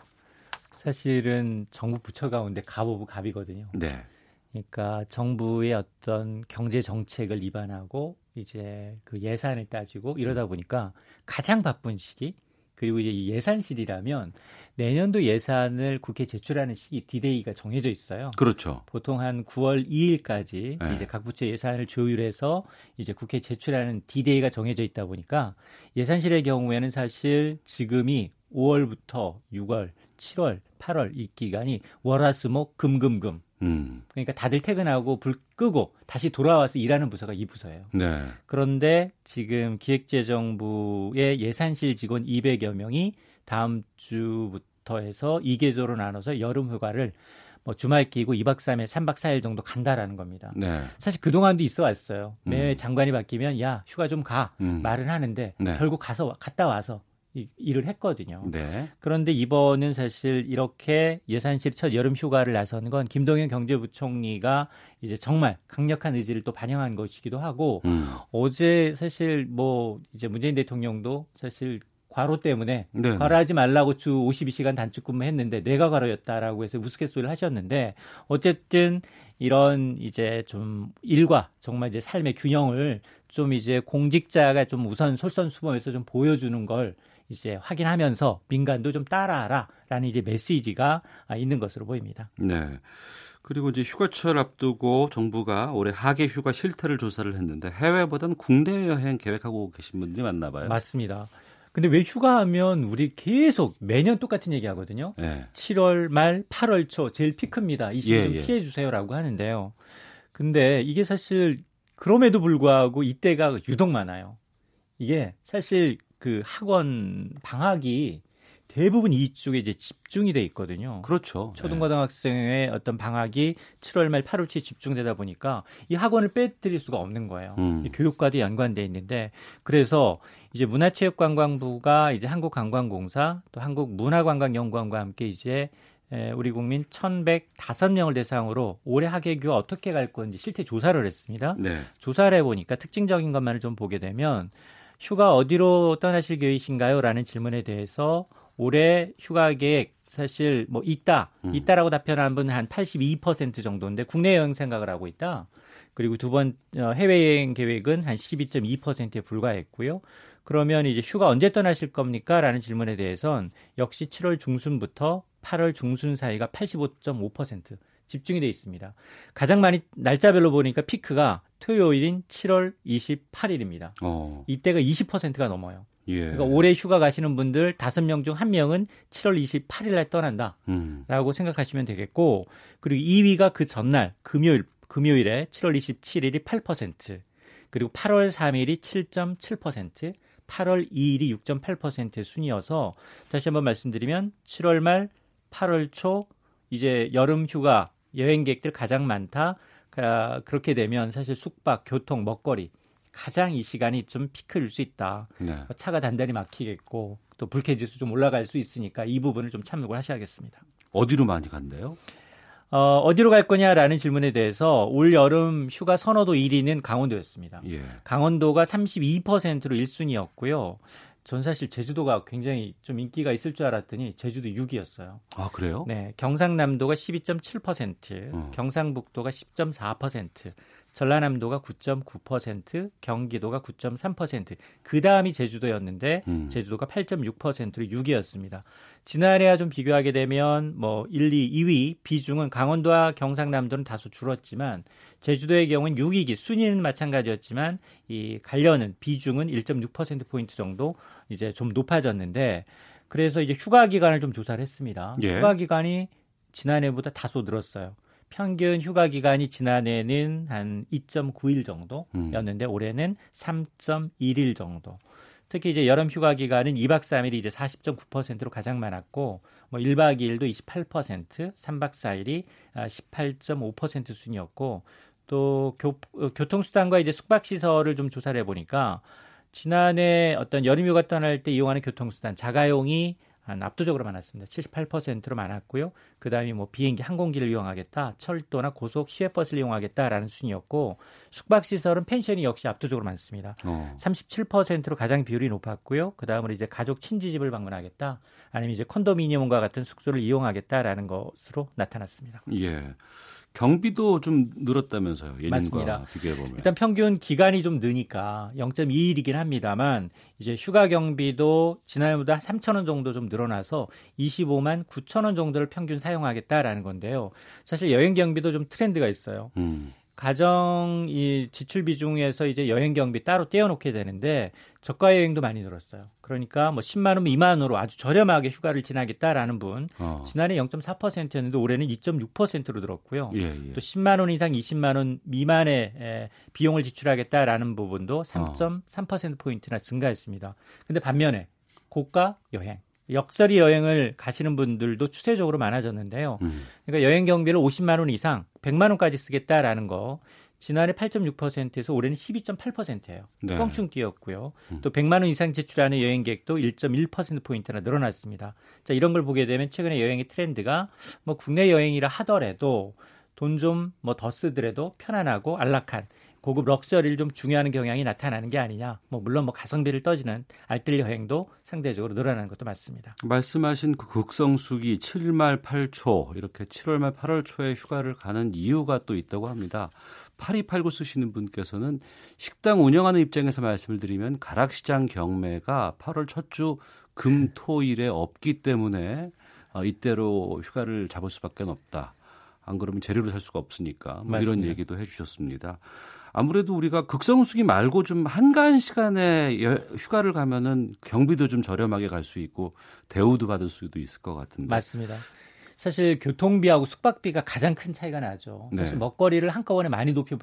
사실은 정부 부처 가운데 갑 of 갑이거든요. 네. 그러니까 정부의 어떤 경제 정책을 입안하고 이제 그 예산을 따지고 이러다 보니까 가장 바쁜 시기 그리고 이제 이 예산실이라면 내년도 예산을 국회 제출하는 시기 디데이가 정해져 있어요. 그렇죠. 보통 한 9월 2일까지 네. 이제 각 부처 예산을 조율해서 이제 국회에 제출하는 디데이가 정해져 있다 보니까 예산실의 경우에는 사실 지금이 5월부터 6월, 7월, 8월 이 기간이 월화수목 금금금 음. 그러니까 다들 퇴근하고 불 끄고 다시 돌아와서 일하는 부서가 이 부서예요. 네. 그런데 지금 기획재정부의 예산실 직원 200여 명이 다음 주부터 해서 2계조로 나눠서 여름 휴가를 뭐 주말 끼고 2박 3일, 3박 4일 정도 간다라는 겁니다. 네. 사실 그동안도 있어 왔어요. 매 음. 장관이 바뀌면 야, 휴가 좀 가. 음. 말은 하는데 네. 결국 가서 와- 갔다 와서 이, 일을 했거든요. 네. 그런데 이번은 사실 이렇게 예산실 첫 여름 휴가를 나서는 건 김동연 경제부총리가 이제 정말 강력한 의지를 또 반영한 것이기도 하고 음. 어제 사실 뭐 이제 문재인 대통령도 사실 과로 때문에 네. 과로하지 말라고 주 52시간 단축 근무했는데 내가 과로였다라고 해서 우스갯소리를 하셨는데 어쨌든 이런 이제 좀 일과 정말 이제 삶의 균형을 좀 이제 공직자가 좀 우선 솔선수범해서 좀 보여주는 걸 이제 확인하면서 민간도 좀 따라하라라는 이제 메시지가 있는 것으로 보입니다. 네. 그리고 이제 휴가철 앞두고 정부가 올해 하계 휴가 실태를 조사를 했는데 해외보다는 국내 여행 계획하고 계신 분들이 많나 봐요. 맞습니다. 근데 왜 휴가하면 우리 계속 매년 똑같은 얘기 하거든요. 네. 7월 말 8월 초 제일 피크입니다. 이 시기 예, 좀 예. 피해 주세요라고 하는데요. 근데 이게 사실 그럼에도 불구하고 이때가 유독 많아요. 이게 사실 그 학원 방학이 대부분 이쪽에 이제 집중이 돼 있거든요. 그렇죠. 초등고등학생의 네. 어떤 방학이 7월 말 8월치에 집중되다 보니까 이 학원을 빼드릴 수가 없는 거예요. 음. 교육과도 연관돼 있는데 그래서 이제 문화체육관광부가 이제 한국관광공사 또 한국문화관광연구원과 함께 이제 우리 국민 1,105명을 대상으로 올해 학예교 어떻게 갈 건지 실태 조사를 했습니다. 네. 조사를 해보니까 특징적인 것만을 좀 보게 되면 휴가 어디로 떠나실 계획이신가요? 라는 질문에 대해서 올해 휴가 계획 사실 뭐 있다, 음. 있다라고 답변한 분은 한 82% 정도인데 국내 여행 생각을 하고 있다. 그리고 두번 어, 해외 여행 계획은 한 12.2%에 불과했고요. 그러면 이제 휴가 언제 떠나실 겁니까? 라는 질문에 대해선 역시 7월 중순부터 8월 중순 사이가 85.5% 집중이 돼 있습니다. 가장 많이 날짜별로 보니까 피크가 토요일인 7월 28일입니다. 어. 이때가 20%가 넘어요. 예. 그러니까 올해 휴가 가시는 분들 5명 중 1명은 7월 28일 날 떠난다라고 음. 생각하시면 되겠고 그리고 2위가 그 전날 금요일 금요일에 7월 27일이 8% 그리고 8월 3일이 7.7% 8월 2일이 6.8%의 순이어서 다시 한번 말씀드리면 7월 말 8월 초 이제 여름 휴가 여행객들 가장 많다. 그렇게 되면 사실 숙박, 교통, 먹거리 가장 이 시간이 좀 피크일 수 있다. 네. 차가 단단히 막히겠고 또 불쾌지수 좀 올라갈 수 있으니까 이 부분을 좀 참고를 하셔야겠습니다. 어디로 많이 간대요? 어, 어디로 갈 거냐라는 질문에 대해서 올 여름 휴가 선호도 1위는 강원도였습니다. 예. 강원도가 32%로 1순위였고요. 전 사실 제주도가 굉장히 좀 인기가 있을 줄 알았더니 제주도 6위였어요. 아, 그래요? 네. 경상남도가 12.7%, 어. 경상북도가 10.4%, 전라남도가 9.9%, 경기도가 9.3%, 그 다음이 제주도였는데 음. 제주도가 8.6%로 6위였습니다. 지난해와 좀 비교하게 되면 뭐 1, 2, 2위 비중은 강원도와 경상남도는 다소 줄었지만 제주도의 경우는 6위기 순위는 마찬가지였지만 이 관련은 비중은 1.6% 포인트 정도 이제 좀 높아졌는데 그래서 이제 휴가 기간을 좀 조사를 했습니다. 예. 휴가 기간이 지난해보다 다소 늘었어요. 평균 휴가 기간이 지난해는 한 2.9일 정도였는데 음. 올해는 3.1일 정도. 특히 이제 여름 휴가 기간은 2박 3일이 이제 40.9%로 가장 많았고 뭐 1박 2일도 28%, 3박 4일이 18.5% 순이었고 또 교, 교통수단과 이제 숙박시설을 좀 조사를 해보니까 지난해 어떤 여름 휴가 떠날 때 이용하는 교통수단 자가용이 한 압도적으로 많았습니다. 78%로 많았고요. 그다음에 뭐 비행기, 항공기를 이용하겠다, 철도나 고속 시외버스를 이용하겠다라는 순이었고 숙박 시설은 펜션이 역시 압도적으로 많습니다. 어. 37%로 가장 비율이 높았고요. 그다음으로 이제 가족 친지집을 방문하겠다, 아니면 이제 콘도미니엄과 같은 숙소를 이용하겠다라는 것으로 나타났습니다. 예. 경비도 좀 늘었다면서요. 예년과 맞습니다. 비교해 보면. 일단 평균 기간이 좀 느니까 0.2일이긴 합니다만 이제 휴가 경비도 지난해보다 3천 원 정도 좀 늘어나서 25만 9천 원 정도를 평균 사용하겠다라는 건데요. 사실 여행 경비도 좀 트렌드가 있어요. 음. 가정 이 지출 비중에서 이제 여행 경비 따로 떼어놓게 되는데 저가 여행도 많이 늘었어요. 그러니까 뭐 10만 원 미만으로 아주 저렴하게 휴가를 지나겠다라는 분 어. 지난해 0.4%였는데 올해는 2.6%로 늘었고요. 예, 예. 또 10만 원 이상 20만 원 미만의 에, 비용을 지출하겠다라는 부분도 3.3% 포인트나 증가했습니다. 근데 반면에 고가 여행 역설이 여행을 가시는 분들도 추세적으로 많아졌는데요. 음. 그러니까 여행 경비를 50만 원 이상 100만 원까지 쓰겠다라는 거 지난해 8.6%에서 올해는 12.8%예요. 네. 껑충 뛰었고요. 음. 또 100만 원 이상 지출하는 여행객도 1.1% 포인트나 늘어났습니다. 자, 이런 걸 보게 되면 최근에 여행의 트렌드가 뭐 국내 여행이라 하더라도 돈 좀 뭐 더 쓰더라도 편안하고 안락한 고급 럭셔리를 좀 중요하는 경향이 나타나는 게 아니냐. 뭐 물론 뭐 가성비를 떠지는 알뜰 여행도 상대적으로 늘어나는 것도 맞습니다. 말씀하신 그 극성수기 7말 8초 이렇게 7월 말 8월 초에 휴가를 가는 이유가 또 있다고 합니다. 8289 쓰시는 분께서는 식당 운영하는 입장에서 말씀을 드리면 가락시장 경매가 8월 첫 주 금, 토, 일에 없기 때문에 어, 이때로 휴가를 잡을 수밖에 없다. 안 그러면 재료를 살 수가 없으니까 뭐 이런 얘기도 해주셨습니다. 아무래도 우리가 극성수기 말고 좀 한가한 시간에 휴가를 가면은 경비도 좀 저렴하게 갈 수 있고 대우도 받을 수도 있을 것 같은데. 맞습니다. 사실 교통비하고 숙박비가 가장 큰 차이가 나죠. 사실 네. 먹거리를 한꺼번에 많이 높여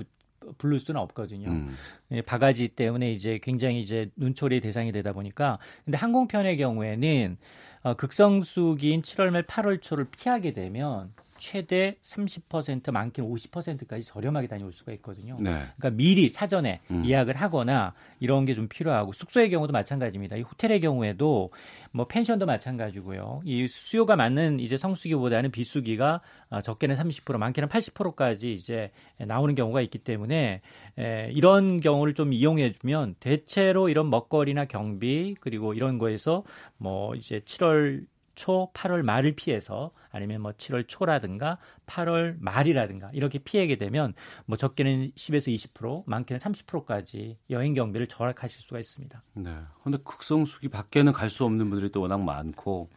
부를 수는 없거든요. 음. 예, 바가지 때문에 이제 굉장히 이제 눈초리 대상이 되다 보니까 근데 항공편의 경우에는 어, 극성수기인 7월 말 8월 초를 피하게 되면 최대 30% 많게는 50%까지 저렴하게 다녀올 수가 있거든요. 네. 그러니까 미리 사전에 음. 예약을 하거나 이런 게 좀 필요하고 숙소의 경우도 마찬가지입니다. 이 호텔의 경우에도 뭐 펜션도 마찬가지고요. 이 수요가 맞는 이제 성수기보다는 비수기가 어, 적게는 30% 많게는 80%까지 이제 나오는 경우가 있기 때문에 에, 이런 경우를 좀 이용해 주면 대체로 이런 먹거리나 경비 그리고 이런 거에서 뭐 이제 7월 초, 8월 말을 피해서 아니면 뭐 7월 초라든가 8월 말이라든가 이렇게 피하게 되면 뭐 적게는 10에서 20%, 많게는 30%까지 여행 경비를 절약하실 수가 있습니다. 네. 근데 극성수기 밖에는 갈 수 없는 분들이 또 워낙 많고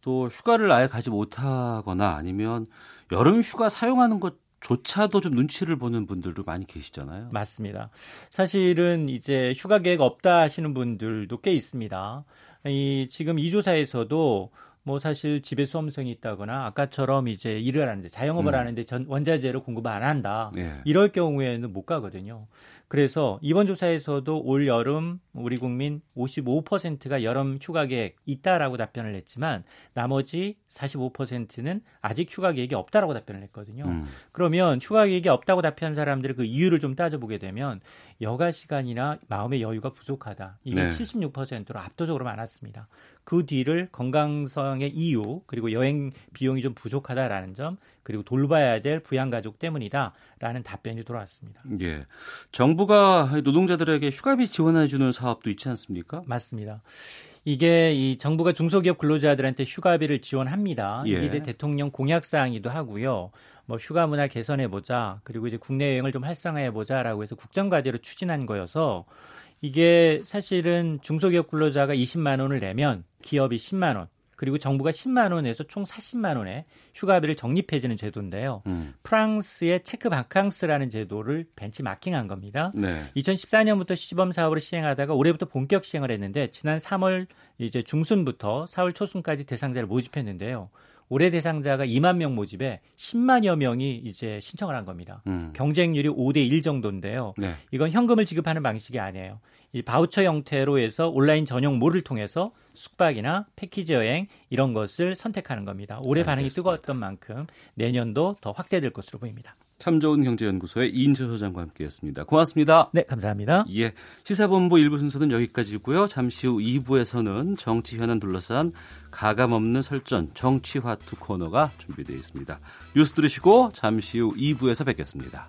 또 휴가를 아예 가지 못하거나 아니면 여름 휴가 사용하는 것 조차도 좀 눈치를 보는 분들도 많이 계시잖아요. 맞습니다. 사실은 이제 휴가 계획 없다 하시는 분들도 꽤 있습니다. 이 지금 이 조사에서도 뭐 사실 집에 수험생이 있다거나 아까처럼 이제 일을 하는데 자영업을 음. 하는데 전 원자재를 공급 안 한다. 네. 이럴 경우에는 못 가거든요. 그래서 이번 조사에서도 올 여름 우리 국민 55%가 여름 휴가 계획 있다라고 답변을 했지만 나머지 45%는 아직 휴가 계획이 없다라고 답변을 했거든요. 음. 그러면 휴가 계획이 없다고 답한 사람들의 그 이유를 좀 따져보게 되면 여가 시간이나 마음의 여유가 부족하다. 이게 네. 76%로 압도적으로 많았습니다. 그 뒤를 건강성의 이유 그리고 여행 비용이 좀 부족하다라는 점 그리고 돌봐야 될 부양 가족 때문이다라는 답변이 돌아왔습니다. 예. 정부가 노동자들에게 휴가비 지원해 주는 사업도 있지 않습니까? 맞습니다. 이게 이 정부가 중소기업 근로자들한테 휴가비를 지원합니다. 예. 이게 대통령 공약 사항이기도 하고요. 뭐 휴가 문화 개선해 보자. 그리고 이제 국내 여행을 좀 활성화해 보자라고 해서 국정과제로 추진한 거여서 이게 사실은 중소기업 근로자가 20만 원을 내면 기업이 10만 원, 그리고 정부가 10만 원에서 총 40만 원의 휴가비를 적립해 주는 제도인데요. 음. 프랑스의 체크 바캉스라는 제도를 벤치마킹한 겁니다. 네. 2014년부터 시범 사업을 시행하다가 올해부터 본격 시행을 했는데 지난 3월 이제 중순부터 4월 초순까지 대상자를 모집했는데요. 올해 대상자가 2만 명 모집에 10만여 명이 이제 신청을 한 겁니다. 음. 경쟁률이 5대 1 정도인데요. 네. 이건 현금을 지급하는 방식이 아니에요. 이 바우처 형태로 해서 온라인 전용 몰을 통해서 숙박이나 패키지 여행 이런 것을 선택하는 겁니다. 올해 반응이 뜨거웠던 만큼 내년도 더 확대될 것으로 보입니다. 참 좋은 경제연구소의 이인철 소장과 함께했습니다. 고맙습니다. 네, 감사합니다. 예, 시사본부 1부 순서는 여기까지고요. 잠시 후 2부에서는 정치 현안 둘러싼 가감없는 설전 정치화투 코너가 준비되어 있습니다. 뉴스 들으시고 잠시 후 2부에서 뵙겠습니다.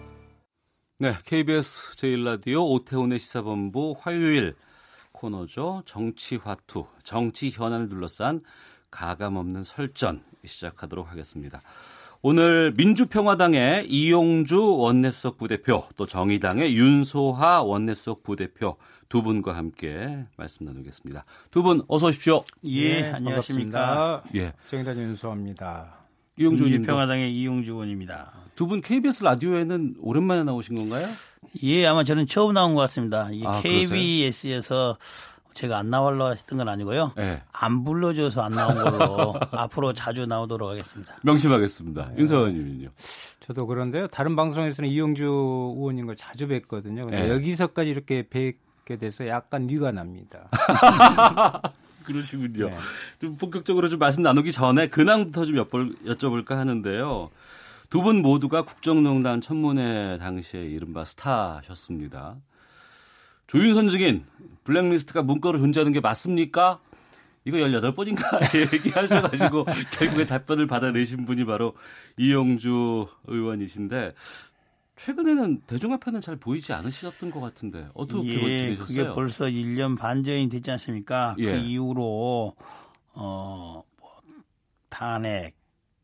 네, KBS 제1라디오 오태훈의 시사본부 화요일 코너죠. 정치화투, 정치 현안을 둘러싼 가감없는 설전 시작하도록 하겠습니다. 오늘 민주평화당의 이용주 원내수석 부대표 또 정의당의 윤소하 원내수석 부대표 두 분과 함께 말씀 나누겠습니다. 두 분 어서 오십시오. 예, 네, 안녕하십니까. 예. 정의당 윤소합니다. 이용주 민주평화당의 이용주 의원입니다. 두 분 KBS 라디오에는 오랜만에 나오신 건가요? 예, 아마 저는 처음 나온 것 같습니다. 이 아, KBS에서 제가 안 나오려 했던 건 아니고요. 네. 안 불러줘서 안 나온 걸로 앞으로 자주 나오도록 하겠습니다. 명심하겠습니다. 네. 윤서 의원님은요? 저도 그런데요. 다른 방송에서는 이용주 의원님 걸 자주 뵀거든요. 근데 네. 여기서까지 이렇게 뵙게 돼서 약간 위가 납니다. 그러시군요. 네. 좀 본격적으로 좀 말씀 나누기 전에 근황부터 좀 여쭤볼, 여쭤볼까 하는데요. 두 분 모두가 국정농단 천문회 당시에 이른바 스타셨습니다. 조윤선 증인 블랙리스트가 문과로 존재하는 게 맞습니까? 이거 18번인가 얘기하셔가지고 결국에 답변을 받아내신 분이 바로 이용주 의원이신데 최근에는 대중 앞에는 잘 보이지 않으셨던 것 같은데 어떻게 예, 지내셨어요? 그게 벌써 1년 반 전이 됐지 않습니까? 그 예. 그 이후로 어, 뭐, 탄핵,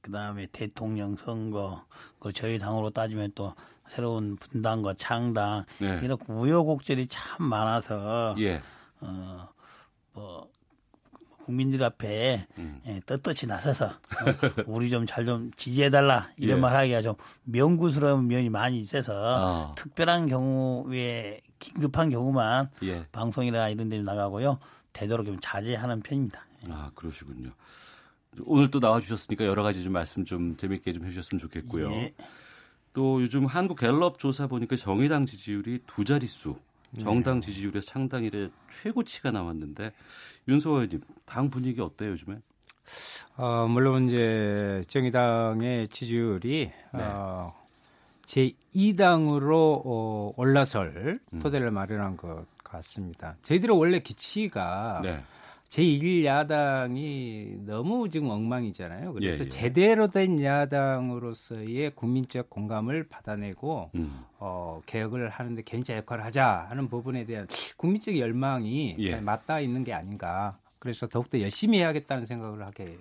그 다음에 대통령 선거, 그 저희 당으로 따지면 또 새로운 분당과 창당 네. 이런 우여곡절이 참 많아서 예. 어, 뭐 국민들 앞에 음. 예, 떳떳이 나서서 어, 우리 좀 잘좀 좀 지지해달라 이런 예. 말 하기가 좀 명구스러운 면이 많이 있어서 어. 특별한 경우에 긴급한 경우만 예. 방송이나 이런 데 나가고요 되도록 좀 자제하는 편입니다. 예. 아 그러시군요. 오늘 또 나와주셨으니까 여러 가지 좀 말씀 좀 재밌게 좀 해주셨으면 좋겠고요. 예. 또 요즘 한국 갤럽 조사 보니까 정의당 지지율이 두 자릿수 정당 네. 지지율의 상당 일의 최고치가 나왔는데 윤소호 의원님 당 분위기 어때요 요즘에? 어, 물론 이제 정의당의 지지율이 네. 어, 제 2당으로 어, 올라설 음. 토대를 마련한 것 같습니다. 저희들은 원래 기치가 네. 제1야당이 너무 지금 엉망이잖아요. 그래서 예, 예. 제대로 된 야당으로서의 국민적 공감을 받아내고 음. 어, 개혁을 하는데 견자 역할을 하자 하는 부분에 대한 국민적 열망이 예. 맞닿아 있는 게 아닌가. 그래서 더욱더 열심히 해야겠다는 생각을 하게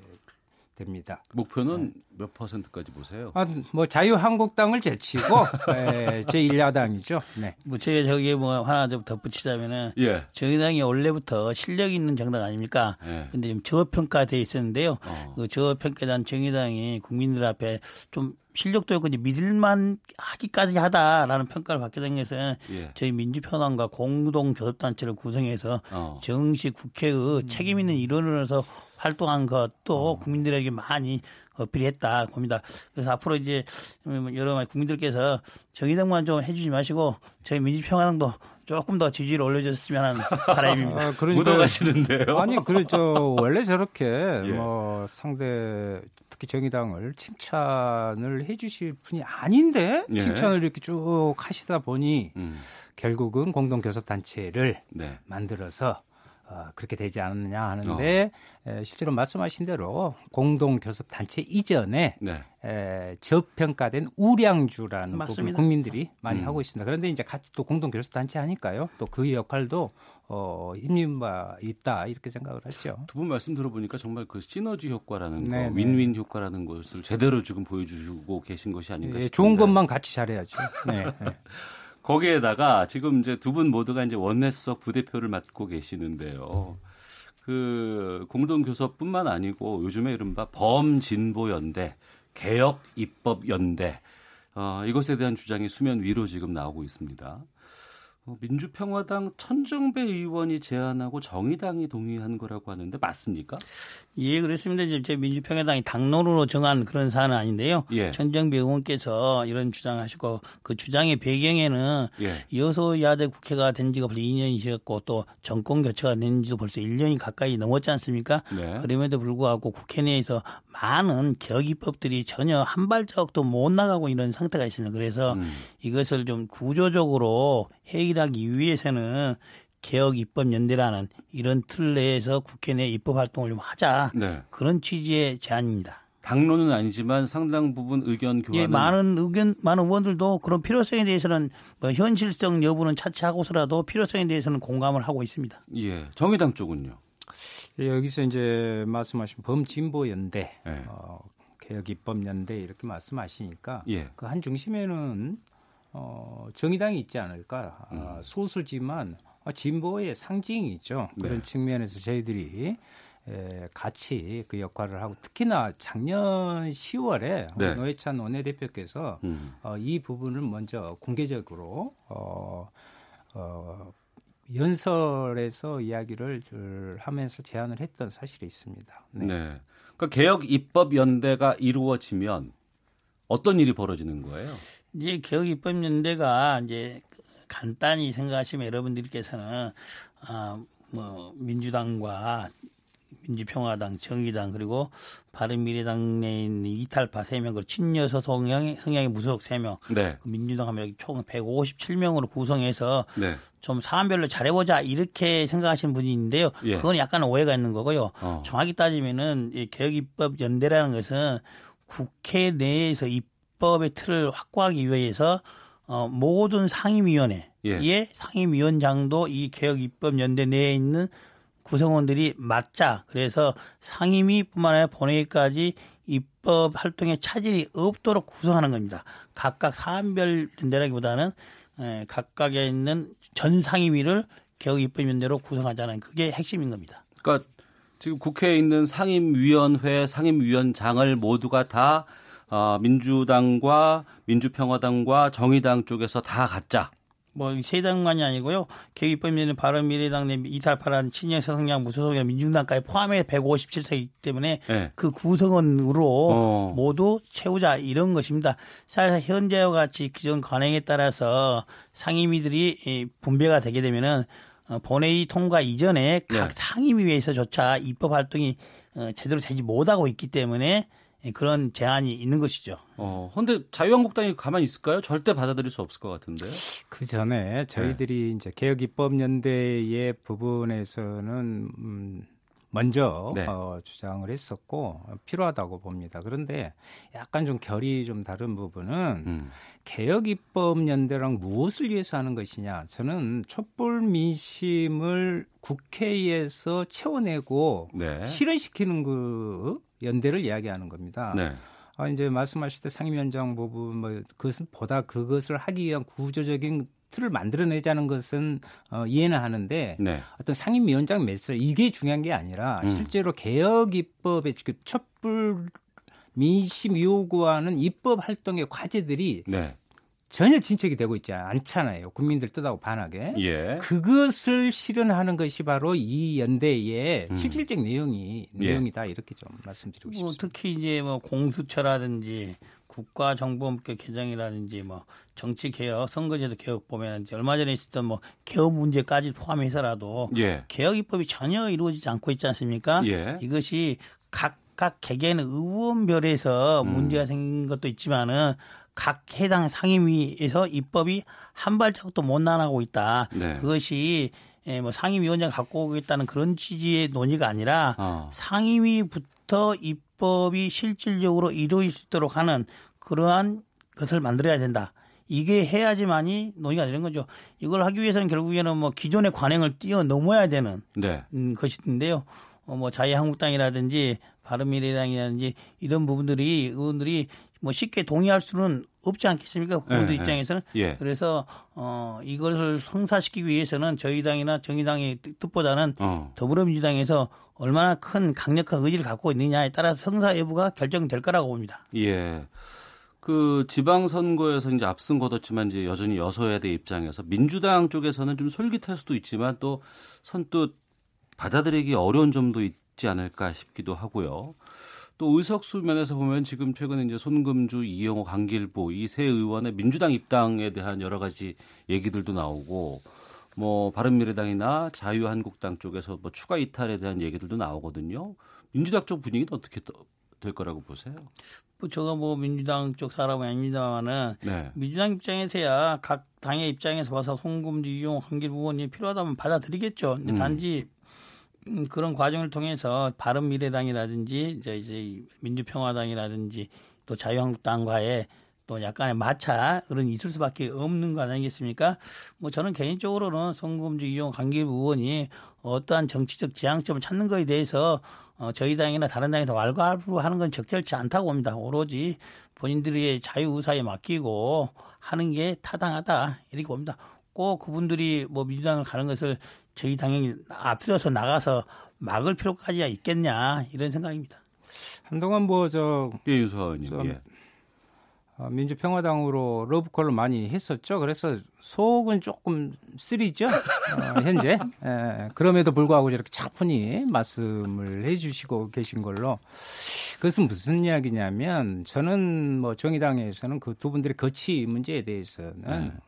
됩니다. 목표는 네. 몇 퍼센트까지 보세요? 아, 뭐 자유한국당을 제치고 네, 제1야당이죠. 네. 뭐 제가 저기에 뭐 하나 좀 덧붙이자면은 예. 정의당이 원래부터 실력 있는 정당 아닙니까? 예. 근데 좀 저평가돼 있었는데요. 어. 그 저평가된 정의당이 국민들 앞에 좀 실력도 있고 이제 믿을만 하기까지 하다라는 평가를 받게 된 것은 예. 저희 민주평화당과 공동 교섭단체를 구성해서 어. 정식 국회의 음. 책임 있는 일원으로서 활동한 것도 어. 국민들에게 많이 어필했다 봅니다. 그래서 앞으로 이제 여러 국민들께서 정의당만 좀 해주지 마시고 저희 민주평화당도 조금 더 지지를 올려줬으면 하는 바람입니다. 아, 그러니까, 묻어가시는데요? 아니, 그렇죠. 원래 저렇게 예. 뭐 상대 특히 정의당을 칭찬을 해주실 분이 아닌데 예. 칭찬을 이렇게 쭉 하시다 보니 음. 결국은 공동교섭단체를 네. 만들어서 어, 그렇게 되지 않느냐 하는데 어. 에, 실제로 말씀하신 대로 공동 교섭 단체 이전에 네. 에, 저평가된 우량주라는 부분 국민들이 많이 음. 하고 있습니다. 그런데 이제 같이 또 공동 교섭 단체 하니까요. 또 그 역할도 어, 힘입 바 있다 이렇게 생각을 했죠. 두 분 말씀 들어보니까 정말 그 시너지 효과라는 네, 거, 네. 윈윈 효과라는 것을 제대로 지금 보여주시고 계신 것이 아닌가 예, 싶습니다. 좋은 것만 같이 잘해야죠. 네. 네. 거기에다가 지금 이제 두 분 모두가 이제 원내수석 부대표를 맡고 계시는데요. 그 공동교섭뿐만 아니고 요즘에 이른바 범진보연대, 개혁입법연대, 어, 이것에 대한 주장이 수면 위로 지금 나오고 있습니다. 어, 민주평화당 천정배 의원이 제안하고 정의당이 동의한 거라고 하는데 맞습니까? 예, 그렇습니다. 이제 민주평화당이 당론으로 정한 그런 사안은 아닌데요. 예. 천정배 의원께서 이런 주장하시고 그 주장의 배경에는 예. 여소야대 국회가 된 지가 벌써 2년이셨고 또 정권 교체가 된 지도 벌써 1년이 가까이 넘었지 않습니까? 네. 그럼에도 불구하고 국회 내에서 많은 개혁 입법들이 전혀 한 발자국도 못 나가고 이런 상태가 있습니다. 그래서 음. 이것을 좀 구조적으로 해결 하기 위해서는 개혁 입법 연대라는 이런 틀 내에서 국회 내 입법 활동을 좀 하자 네. 그런 취지의 제안입니다. 당론은 아니지만 상당 부분 의견 교환. 예, 많은 의견 많은 의원들도 그런 필요성에 대해서는 뭐 현실성 여부는 차치하고서라도 필요성에 대해서는 공감을 하고 있습니다. 예, 정의당 쪽은요. 예, 여기서 이제 말씀하신 범진보 연대, 예. 어, 개혁 입법 연대 이렇게 말씀하시니까 예. 그한 중심에는 어, 정의당이 있지 않을까. 음. 어, 소수지만 진보의 상징이죠. 그런 네. 측면에서 저희들이 에, 같이 그 역할을 하고 특히나 작년 10월에 네. 노회찬 원내대표께서 음. 어, 이 부분을 먼저 공개적으로 어, 어, 연설에서 이야기를 하면서 제안을 했던 사실이 있습니다. 네. 네. 그러니까 개혁 입법 연대가 이루어지면 어떤 일이 벌어지는 거예요? 이제 개혁 입법 연대가 이제 간단히 생각하시면 여러분들께서는 아, 뭐 민주당과 민주평화당, 정의당 그리고 바른미래당 내에 있는 이탈파 3명, 그리고 친여서 성향의, 성향의 무소속 3명, 네. 그 민주당 하면 총 157명으로 구성해서 네. 좀 사안별로 잘해보자 이렇게 생각하시는 분이 있는데요. 예. 그건 약간 오해가 있는 거고요. 어. 정확히 따지면은 이 개혁입법 연대라는 것은 국회 내에서 입 법의 틀을 확고하기 위해서 어, 모든 상임위원회의 예. 상임위원장도 이 개혁 입법 연대 내에 있는 구성원들이 맞자 그래서 상임위뿐만 아니라 본회의까지 입법 활동에 차질이 없도록 구성하는 겁니다. 각각 사안별 연대라기보다는 에, 각각에 있는 전 상임위를 개혁 입법 연대로 구성하자는 그게 핵심인 겁니다. 그러니까 지금 국회에 있는 상임위원회 상임위원장을 모두가 다 어, 민주당과 민주평화당과 정의당 쪽에서 다 갖자. 뭐세 당만이 아니고요. 개입법에는 바른미래당 내 이탈파란 친여 성향 무소속이나 민중당까지 포함해 157석이기 때문에 네. 그 구성원으로 어. 모두 채우자 이런 것입니다. 사실 현재와 같이 기존 관행에 따라서 상임위들이 분배가 되게 되면은 어, 본회의 통과 이전에 각 네. 상임위에서조차 입법 활동이 어, 제대로 되지 못하고 있기 때문에 예, 그런 제한이 있는 것이죠. 어, 근데 자유한국당이 가만히 있을까요? 절대 받아들일 수 없을 것 같은데요. 그 전에 저희들이 네. 이제 개혁 입법 연대의 부분에서는 음, 먼저 네. 어, 주장을 했었고 필요하다고 봅니다. 그런데 약간 좀 결이 좀 다른 부분은 음. 개혁 입법 연대랑 무엇을 위해서 하는 것이냐? 저는 촛불 민심을 국회에서 채워내고 네. 실현시키는 그 연대를 이야기하는 겁니다. 네. 아, 이제 말씀하실 때 상임위원장 부분 뭐 그것은 보다 그것을 하기 위한 구조적인 틀을 만들어내자는 것은 어, 이해는 하는데 네. 어떤 상임위원장 메시지 이게 중요한 게 아니라 음. 실제로 개혁 입법의 그 촛불 민심 요구하는 입법 활동의 과제들이 네. 전혀 진척이 되고 있지 않잖아요. 국민들 뜻하고 반하게. 예. 그것을 실현하는 것이 바로 이 연대의 음. 실질적 내용이 예. 내용이다 이렇게 좀 말씀드리고 뭐 싶습니다. 특히 이제 뭐 공수처라든지 국가정보원법 개정이라든지 뭐 정치 개혁, 선거제도 개혁 보면 이제 얼마 전에 있었던 뭐 개업 문제까지 포함해서라도 예. 개혁 입법이 전혀 이루어지지 않고 있지 않습니까? 예. 이것이 각각 개개인 의원별에서 음. 문제가 생긴 것도 있지만은 각 해당 상임위에서 입법이 한 발짝도 못 나가고 있다. 네. 그것이 예, 뭐 상임위원장 갖고 오겠다는 그런 취지의 논의가 아니라 어. 상임위부터 입법이 실질적으로 이루어질 수 있도록 하는 그러한 것을 만들어야 된다. 이게 해야지만이 논의가 되는 거죠. 이걸 하기 위해서는 결국에는 뭐 기존의 관행을 뛰어넘어야 되는 네. 음, 것인데요. 어, 뭐 자유한국당이라든지 바른미래당이라든지 이런 부분들이 의원들이 뭐 쉽게 동의할 수는 없지 않겠습니까? 국민들 네, 입장에서는. 네. 그래서 어 이것을 성사시키기 위해서는 저희 당이나 정의당의 뜻보다는 어. 더불어민주당에서 얼마나 큰 강력한 의지를 갖고 있느냐에 따라서 성사 여부가 결정될 거라고 봅니다. 예. 그 지방 선거에서 이제 앞선 거뒀지만 이제 여전히 여소야대 입장에서 민주당 쪽에서는 좀 솔깃할 수도 있지만 또 선뜻 받아들이기 어려운 점도 있지 않을까 싶기도 하고요. 또 의석수 면에서 보면 지금 최근에 이제 손금주, 이영호, 강길보 이 세 의원의 민주당 입당에 대한 여러 가지 얘기들도 나오고 뭐 바른미래당이나 자유한국당 쪽에서 뭐 추가 이탈에 대한 얘기들도 나오거든요. 민주당 쪽 분위기는 어떻게 될 거라고 보세요? 뭐 제가 뭐 민주당 쪽 사람은 아닙니다만은 네. 민주당 입장에서야 각 당의 입장에서 봐서 송금주, 이용, 한길 의원이 필요하다면 받아들이겠죠. 근데 음. 단지 음, 그런 과정을 통해서 바른 미래당이라든지 이제, 이제 민주평화당이라든지 또 자유한국당과의 또 약간의 마찰 그런 있을 수밖에 없는 거 아니겠습니까? 뭐 저는 개인적으로는 송금주 이용 강기부 의원이 어떠한 정치적 지향점을 찾는 것에 대해서 어, 저희 당이나 다른 당이 더 왈가왈부로 하는 건 적절치 않다고 봅니다. 오로지 본인들의 자유 의사에 맡기고 하는 게 타당하다 이렇게 봅니다. 꼭 그분들이 뭐 민주당을 가는 것을 저희 당연히 앞서서 나가서 막을 필요까지야 있겠냐 이런 생각입니다. 한동안 뭐저 예, 유서님 예. 어, 민주평화당으로 러브콜을 많이 했었죠. 그래서 속은 조금 쓰리죠. 어, 현재. 예, 그럼에도 불구하고 저렇게 차분히 말씀을 해주시고 계신 걸로. 그것은 무슨 이야기냐면 저는 뭐 정의당에서는 그 두 분들의 거치 문제에 대해서는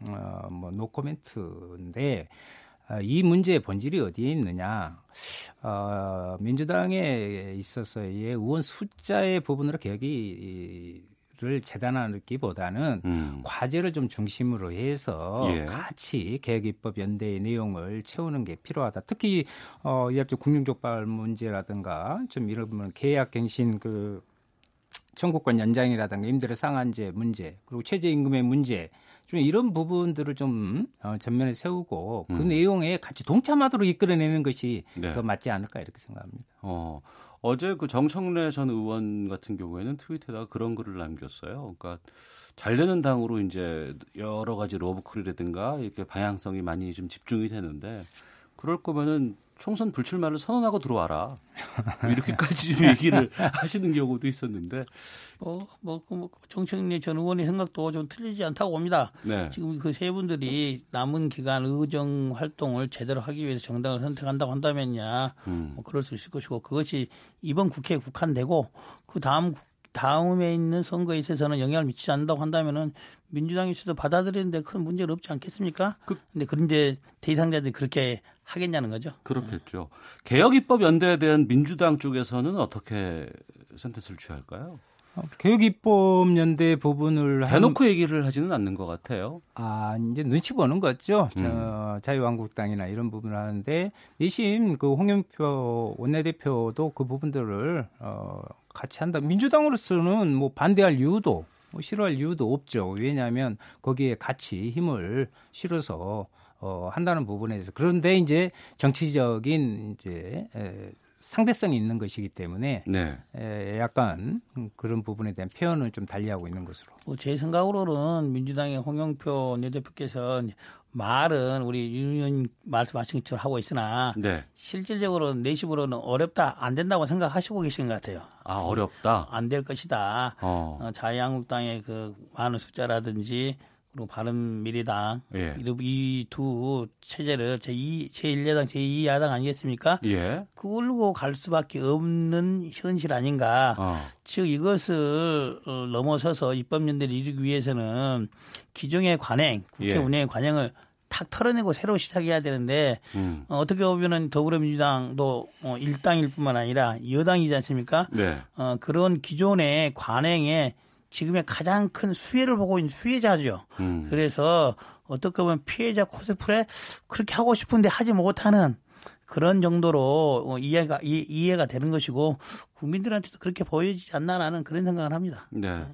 네. 어, 뭐 노코멘트인데 아, 이 문제의 본질이 어디에 있느냐? 어, 민주당에 있어서의 의원 숫자의 부분으로 개혁이 를 재단하기보다는 음. 과제를 좀 중심으로 해서 예. 같이 개혁입법 연대의 내용을 채우는 게 필요하다. 특히 어, 이합적 국민족발 문제라든가 좀 이런 계약갱신 그 청구권 연장이라든가 임대료 상한제 문제 그리고 최저임금의 문제 좀 이런 부분들을 좀 어, 전면에 세우고 그 음. 내용에 같이 동참하도록 이끌어내는 것이 네. 더 맞지 않을까 이렇게 생각합니다. 어. 어제 그 정청래 전 의원 같은 경우에는 트위터에다가 그런 글을 남겼어요. 그러니까 잘 되는 당으로 이제 여러 가지 러브콜이라든가 이렇게 방향성이 많이 좀 집중이 되는데 그럴 거면은 총선 불출마를 선언하고 들어와라. 뭐 이렇게까지 좀 얘기를 하시는 경우도 있었는데. 뭐, 뭐, 그 뭐, 정청래 전 의원의 생각도 좀 틀리지 않다고 봅니다. 네. 지금 그 세 분들이 남은 기간 의정 활동을 제대로 하기 위해서 정당을 선택한다고 한다면야, 음. 뭐 그럴 수 있을 것이고, 그것이 이번 국회에 국한되고, 그 다음 다음에 있는 선거에 있어서는 영향을 미치지 않는다고 한다면은 민주당이 있어도 받아들이는데 큰 문제는 없지 않겠습니까? 그, 근데 그런데 대상자들이 그렇게 하겠냐는 거죠. 그렇겠죠. 개혁 입법 연대에 대한 민주당 쪽에서는 어떻게 선택을 취할까요? 어, 개혁 입법 연대 부분을 대놓고 한... 얘기를 하지는 않는 것 같아요. 아 이제 눈치 보는 거죠. 음. 저, 자유한국당이나 이런 부분을 하는데 내심 그 홍영표 원내대표도 그 부분들을 어, 같이 한다. 민주당으로서는 뭐 반대할 이유도 뭐 싫어할 이유도 없죠. 왜냐하면 거기에 같이 힘을 실어서 어, 한다는 부분에 대해서 그런데 이제 정치적인 이제 에, 상대성이 있는 것이기 때문에 네. 에, 약간 그런 부분에 대한 표현은 좀 달리하고 있는 것으로. 뭐 제 생각으로는 민주당의 홍영표 내대표께서 말은 우리 윤 의원 말씀하신 것처럼 하고 있으나 네. 실질적으로 내심으로는 어렵다 안 된다고 생각하시고 계신 것 같아요. 아 어렵다. 안 될 것이다. 어. 어, 자유한국당의 그 많은 숫자라든지 그리고 바른미래당 예. 이두 체제를 제2 제1야당 제2야당 아니겠습니까? 예. 그걸로 갈 수밖에 없는 현실 아닌가. 어. 즉 이것을 어, 넘어서서 입법연대를 이루기 위해서는 기존의 관행, 국회 예. 운영의 관행을 탁 털어내고 새로 시작해야 되는데 음. 어, 떻게 보면은 더불어민주당도 어, 일당일 뿐만 아니라 여당이지 않습니까? 네. 어, 그런 기존의 관행에 지금의 가장 큰 수혜를 보고 있는 수혜자죠. 음. 그래서 어떻게 보면 피해자 코스프레 그렇게 하고 싶은데 하지 못하는 그런 정도로 어, 이해가 이, 해가 되는 것이고 국민들한테도 그렇게 보여지지 않나라는 그런 생각을 합니다. 네.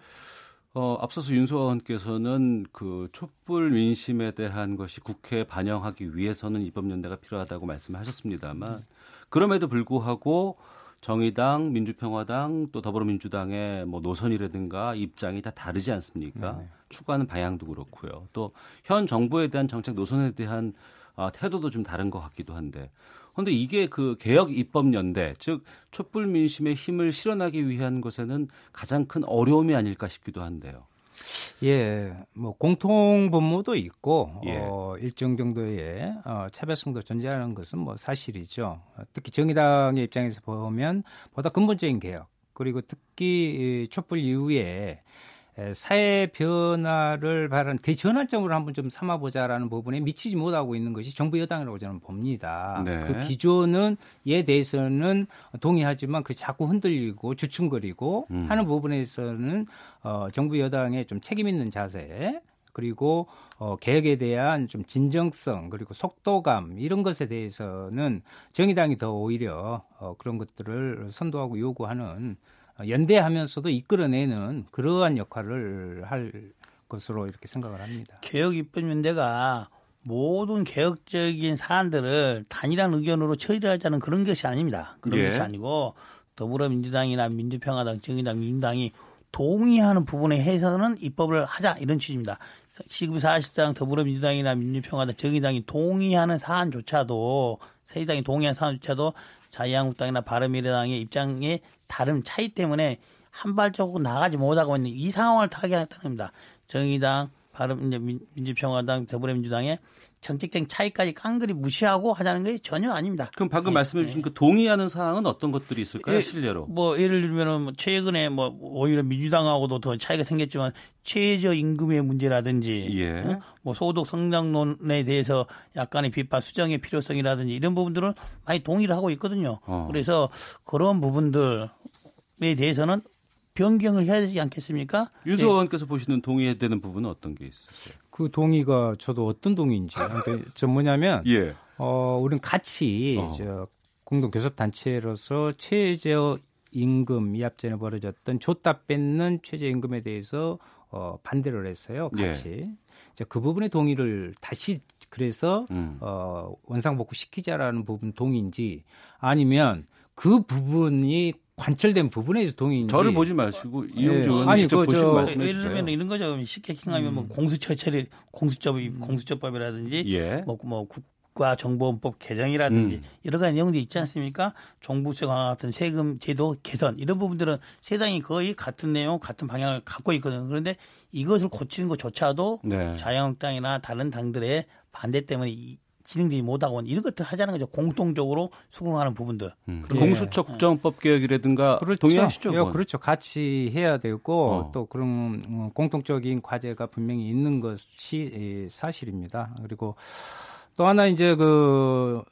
어, 앞서서 윤소원께서는 그 촛불 민심에 대한 것이 국회에 반영하기 위해서는 입법연대가 필요하다고 말씀하셨습니다만 그럼에도 불구하고 정의당, 민주평화당 또 더불어민주당의 뭐 노선이라든가 입장이 다 다르지 않습니까? 네. 추구하는 방향도 그렇고요. 또 현 정부에 대한 정책 노선에 대한 아, 태도도 좀 다른 것 같기도 한데. 그런데 이게 그 개혁 입법 연대, 즉 촛불 민심의 힘을 실현하기 위한 것에는 가장 큰 어려움이 아닐까 싶기도 한데요. 예, 뭐 공통 분모도 있고 예. 어, 일정 정도의 어, 차별성도 존재하는 것은 뭐 사실이죠. 특히 정의당의 입장에서 보면 보다 근본적인 개혁 그리고 특히 촛불 이후에 사회 변화를 바라는 대전환점으로 한번 좀 삼아보자라는 부분에 미치지 못하고 있는 것이 정부 여당이라고 저는 봅니다. 네. 그 기존은 에 대해서는 동의하지만 그 자꾸 흔들리고 주춤거리고 음. 하는 부분에서는 어, 정부 여당의 좀 책임 있는 자세 그리고 어, 개혁에 대한 좀 진정성 그리고 속도감 이런 것에 대해서는 정의당이 더 오히려 어, 그런 것들을 선도하고 요구하는 연대하면서도 이끌어내는 그러한 역할을 할 것으로 이렇게 생각을 합니다. 개혁 입법연대가 모든 개혁적인 사안들을 단일한 의견으로 처리하자는 그런 것이 아닙니다. 그런 예. 것이 아니고 더불어민주당이나 민주평화당, 정의당, 민주당이 동의하는 부분에 해서는 입법을 하자 이런 취지입니다. 지금 사실상 더불어민주당이나 민주평화당, 정의당이 동의하는 사안조차도 새누당이 동의한 사안조차도 자유한국당이나 바른미래당의 입장에 다른 차이 때문에 한 발자국 나가지 못하고 있는 이 상황을 타개하겠다는 겁니다. 정의당, 바른 민주평화당, 더불어민주당의 정책적인 차이까지 깡그리 무시하고 하자는 게 전혀 아닙니다. 그럼 방금 예, 말씀해 주신 예. 그 동의하는 사항은 어떤 것들이 있을까요? 예, 실례로. 뭐 예를 들면 뭐 최근에 뭐 오히려 민주당하고도 더 차이가 생겼지만 최저 임금의 문제라든지 예. 어? 뭐 소득 성장론에 대해서 약간의 비판 수정의 필요성이라든지 이런 부분들을 많이 동의를 하고 있거든요. 어. 그래서 그런 부분들에 대해서는 변경을 해야 되지 않겠습니까? 윤소 의원께서 네. 보시는 동의해야 되는 부분은 어떤 게 있으세요? 그 동의가 저도 어떤 동의인지. 그러니까 저 뭐냐면, 예. 어, 우리는 같이 어. 저 공동 교섭 단체로서 최저 임금 미합전에 벌어졌던 줬다 뺏는 최저 임금에 대해서 어, 반대를 했어요. 같이. 예. 그 부분의 동의를 다시 그래서 음. 어, 원상복구 시키자라는 부분 동의인지 아니면 그 부분이 관철된 부분에 서 동의인지 저를 보지 마시고 이용주 의원 네. 직접 그, 보시고 말씀해 주세요. 예를 들면 이런 거죠. 쉽게 생각하면 뭐 음. 뭐 공수처 처리 공수처 음. 공수처법이라든지 예. 뭐, 뭐 국가정보원법 개정이라든지 음. 여러 가지 내용들이 있지 않습니까? 종부세 강화 같은 세금 제도 개선 이런 부분들은 세 당이 거의 같은 내용, 같은 방향을 갖고 있거든요. 그런데 이것을 고치는 것조차도 네. 자유한국당이나 다른 당들의 반대 때문에 진행되지 못하고 이런 것들 하자는 거죠. 공통적으로 수긍하는 부분들. 음. 예. 공수처 국정법 개혁이라든가 그렇죠. 동의하시죠? 예, 그렇죠. 같이 해야 되고 어. 또 그런 어, 공통적인 과제가 분명히 있는 것이 사실입니다. 그리고 또 하나 이제 그,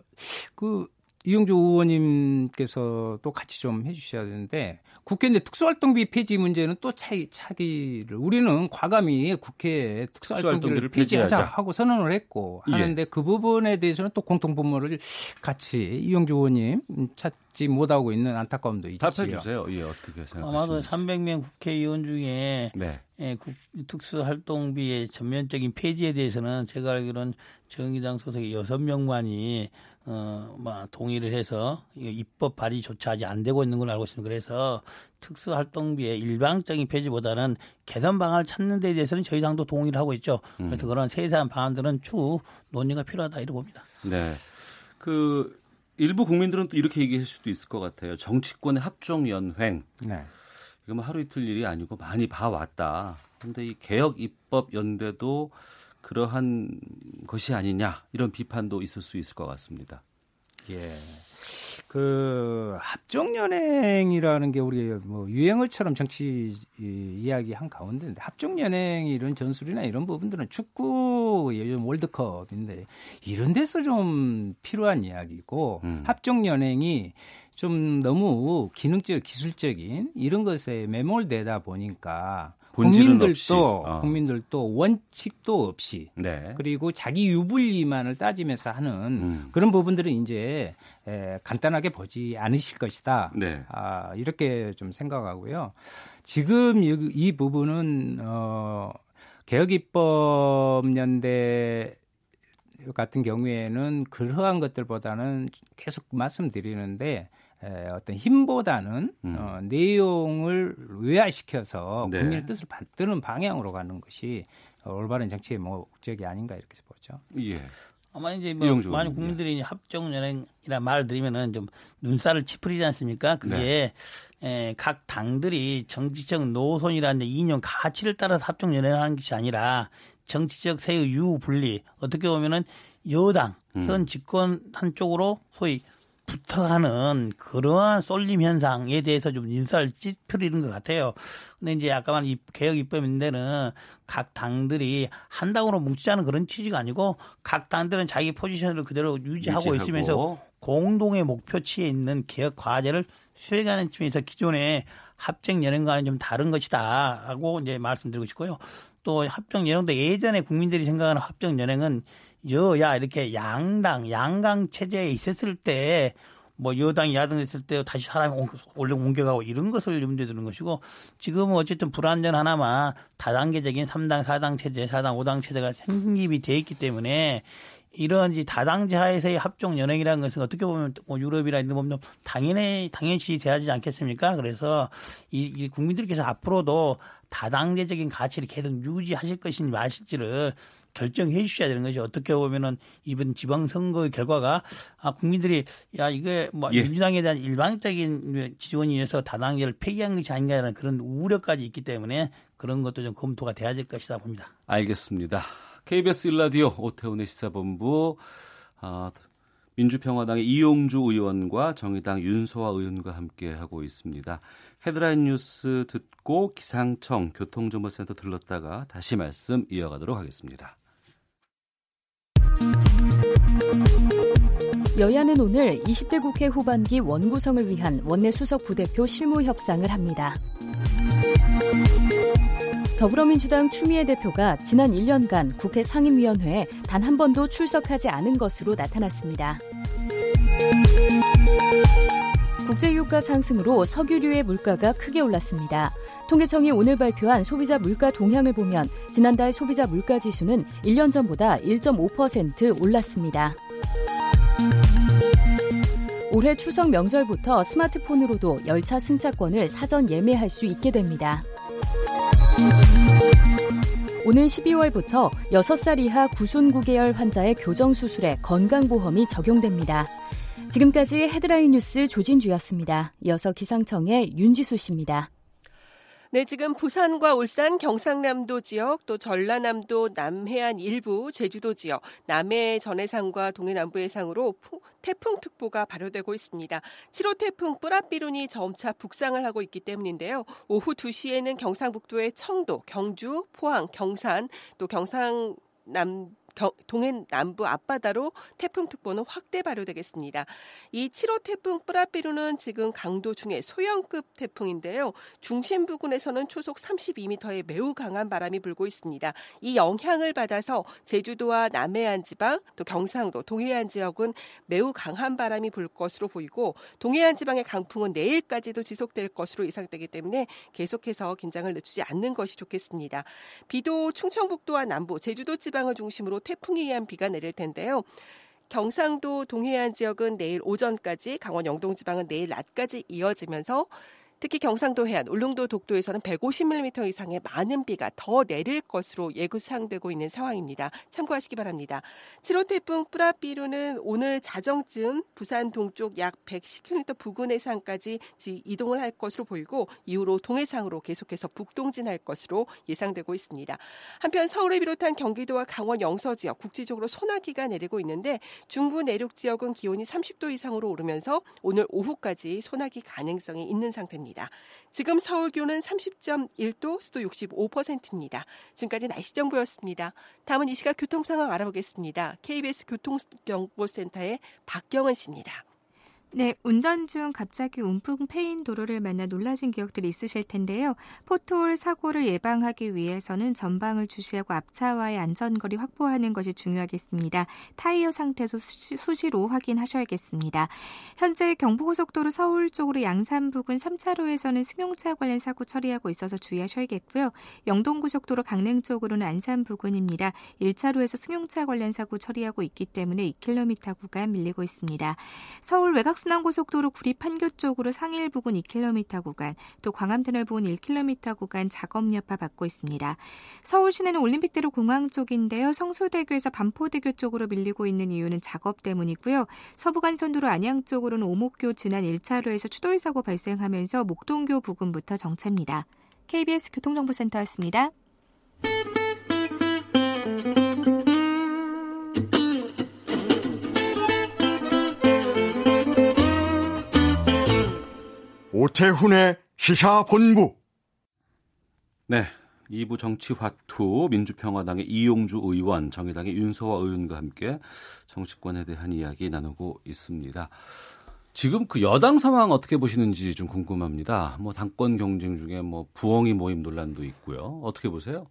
그 이용주 의원님께서 또 같이 좀 해주셔야 되는데 국회 내 특수활동비 폐지 문제는 또 차이 차기를 우리는 과감히 국회에 특수활동비를 폐지하자 하고 선언을 했고 예. 하는데 예. 그 부분에 대해서는 또 공통 분모를 같이 이용주 의원님 찾지 못하고 있는 안타까움도 있죠. 답해 주세요. 예, 어떻게 생각하십니까? 아마도 300명 국회의원 중에 네. 예, 특수활동비의 전면적인 폐지에 대해서는 제가 알기로는 정의당 소속의 6명만이 어, 뭐, 동의를 해서 입법 발의조차 아직 안 되고 있는 걸로 알고 있습니다. 그래서 특수활동비의 일방적인 폐지보다는 개선 방안을 찾는 데 대해서는 저희 당도 동의를 하고 있죠. 음. 그래서 그런 세세한 방안들은 추후 논의가 필요하다 이렇게 봅니다. 네. 그 일부 국민들은 또 이렇게 얘기할 수도 있을 것 같아요. 정치권의 합종 연횡. 네. 이거 뭐 하루 이틀 일이 아니고 많이 봐왔다. 근데 이 개혁 입법 연대도 그러한 것이 아니냐 이런 비판도 있을 수 있을 것 같습니다. 예. 그 합종 연행이라는 게 우리 뭐 유행어처럼 정치 이야기 한 가운데인데 합종 연행 이런 전술이나 이런 부분들은 축구 요즘 월드컵인데 이런 데서 좀 필요한 이야기고 음. 합종 연행이 좀 너무 기능적 기술적인 이런 것에 매몰되다 보니까 국민들도 어. 국민들도 원칙도 없이 네. 그리고 자기 유불리만을 따지면서 하는 음. 그런 부분들은 이제 에, 간단하게 보지 않으실 것이다. 네. 아, 이렇게 좀 생각하고요. 지금 이, 이 부분은 어, 개혁입법 연대 같은 경우에는 그러한 것들보다는 계속 말씀드리는데 에, 어떤 힘보다는 음. 어, 내용을 외화시켜서 네. 국민의 뜻을 받드는 방향으로 가는 것이 올바른 정치의 목적이 아닌가 이렇게 보죠. 예. 아마 이제 뭐 많은 국민들이 예. 합종 연행이란 말을 들으면은 좀 눈살을 찌푸리지 않습니까? 그게 네. 에, 각 당들이 정치적 노선이라는 이념 가치를 따라서 합종 연행하는 것이 아니라 정치적 세의 유분리 어떻게 보면은 여당 음. 현 집권 한쪽으로 소위 붙어가는 그러한 쏠림 현상에 대해서 좀 인사를 찌푸리는 것 같아요. 근데 이제 아까만 이 개혁 입법인데는 각 당들이 한 당으로 뭉치자는 그런 취지가 아니고 각 당들은 자기 포지션을 그대로 유지하고, 유지하고. 있으면서 공동의 목표치에 있는 개혁 과제를 수행하는 측면에서 기존의 합정 연행과는 좀 다른 것이다 하고 이제 말씀드리고 싶고요. 또 합정 연행도 예전에 국민들이 생각하는 합정 연행은 여야 이렇게 양당 양강 체제에 있었을 때 뭐 여당이 야당 됐을 때 다시 사람이 원래 옮겨가고 이런 것을 염두에 두는 것이고 지금은 어쨌든 불안전 하나만 다단계적인 3당 4당 체제 4당 5당 체제가 생김이 돼 있기 때문에 이런 다당제 하에서의 합종 연행이라는 것은 어떻게 보면 뭐 유럽이나 이런 보면 당연히 당연시 돼야지 않겠습니까? 그래서 이, 이 국민들께서 앞으로도 다당제적인 가치를 계속 유지하실 것인지 마실지를 결정해 주셔야 되는 거죠. 어떻게 보면은 이번 지방선거의 결과가 아 국민들이 야 이게 뭐 예. 민주당에 대한 일방적인 지원이어서 다당제를 폐기한 것이 아닌가라는 그런 우려까지 있기 때문에 그런 것도 좀 검토가 돼야 될 것이다 봅니다. 알겠습니다. KBS 일라디오 오태훈의 시사본부 아, 민주평화당의 이용주 의원과 정의당 윤소아 의원과 함께 하고 있습니다. 헤드라인 뉴스 듣고 기상청 교통정보센터 들렀다가 다시 말씀 이어가도록 하겠습니다. 여야는 오늘 20대 국회 후반기 원구성을 위한 원내 수석 부대표 실무 협상을 합니다. 더불어민주당 추미애 대표가 지난 1년간 국회 상임위원회에 단 한 번도 출석하지 않은 것으로 나타났습니다. 국제유가 상승으로 석유류의 물가가 크게 올랐습니다. 통계청이 오늘 발표한 소비자 물가 동향을 보면 지난달 소비자 물가 지수는 1년 전보다 1.5% 올랐습니다. 올해 추석 명절부터 스마트폰으로도 열차 승차권을 사전 예매할 수 있게 됩니다. 오는 12월부터 6살 이하 구순 9개월 환자의 교정수술에 건강보험이 적용됩니다. 지금까지 헤드라인 뉴스 조진주였습니다. 이어서 기상청의 윤지수 씨입니다. 네, 지금 부산과 울산, 경상남도 지역, 또 전라남도 남해안 일부, 제주도 지역, 남해 전해상과 동해 남부 해상으로 태풍특보가 발효되고 있습니다. 7호 태풍 뿌라비룬이 점차 북상을 하고 있기 때문인데요. 오후 2시에는 경상북도의 청도, 경주, 포항, 경산, 또 경상 남 동해 남부 앞바다로 태풍특보는 확대 발효되겠습니다. 이 7호 태풍 뿌라비루는 지금 강도 중에 소형급 태풍인데요. 중심 부근에서는 초속 32m의 매우 강한 바람이 불고 있습니다. 이 영향을 받아서 제주도와 남해안 지방, 또 경상도, 동해안 지역은 매우 강한 바람이 불 것으로 보이고 동해안 지방의 강풍은 내일까지도 지속될 것으로 예상되기 때문에 계속해서 긴장을 늦추지 않는 것이 좋겠습니다. 비도 충청북도와 남부, 제주도 지방을 중심으로 태풍에 의한 비가 내릴 텐데요. 경상도 동해안 지역은 내일 오전까지, 강원 영동 지방은 내일 낮까지 이어지면서 특히 경상도 해안, 울릉도 독도에서는 150mm 이상의 많은 비가 더 내릴 것으로 예상되고 있는 상황입니다. 참고하시기 바랍니다. 7호 태풍 뿌라비루는 오늘 자정쯤 부산 동쪽 약 110km 부근 해상까지 이동을 할 것으로 보이고 이후로 동해상으로 계속해서 북동진할 것으로 예상되고 있습니다. 한편 서울을 비롯한 경기도와 강원 영서 지역 국지적으로 소나기가 내리고 있는데 중부 내륙 지역은 기온이 30도 이상으로 오르면서 오늘 오후까지 소나기 가능성이 있는 상태입니다. 있습니다. 지금 서울 기온은 30.1도, 습도 65%입니다. 지금까지 날씨 정보였습니다. 다음은 이 시각 교통 상황 알아보겠습니다. KBS 교통정보센터의 박경은 씨입니다. 네, 운전 중 갑자기 움푹 패인 도로를 만나 놀라신 기억들이 있으실 텐데요. 포토홀 사고를 예방하기 위해서는 전방을 주시하고 앞차와의 안전거리 확보하는 것이 중요하겠습니다. 타이어 상태도 수시 로 확인하셔야겠습니다. 현재 경부고속도로 서울 쪽으로 양산 부근 3차로에서는 승용차 관련 사고 처리하고 있어서 주의하셔야겠고요. 영동고속도로 강릉 쪽으로는 안산 부근입니다. 1차로에서 승용차 관련 사고 처리하고 있기 때문에 2km 구간 밀리고 있습니다. 서울 외곽 순환고속도로 구리 판교 쪽으로 상일 부근 2km 구간, 또 광암터널 부근 1km 구간 작업 여파 받고 있습니다. 서울 시내는 올림픽대로 공항 쪽인데요. 성수대교에서 반포대교 쪽으로 밀리고 있는 이유는 작업 때문이고요. 서부간선도로 안양 쪽으로는 오목교 지난 1차로에서 추돌 사고 발생하면서 목동교 부근부터 정체입니다. KBS 교통정보센터였습니다. 오태훈의 시사본부. 네. 2부 정치화투 민주평화당의 이용주 의원, 정의당의 윤소화 의원과 함께 정치권에 대한 이야기 나누고 있습니다. 지금 그 여당 상황 어떻게 보시는지 좀 궁금합니다. 뭐 당권 경쟁 중에 뭐 부엉이 모임 논란도 있고요. 어떻게 보세요?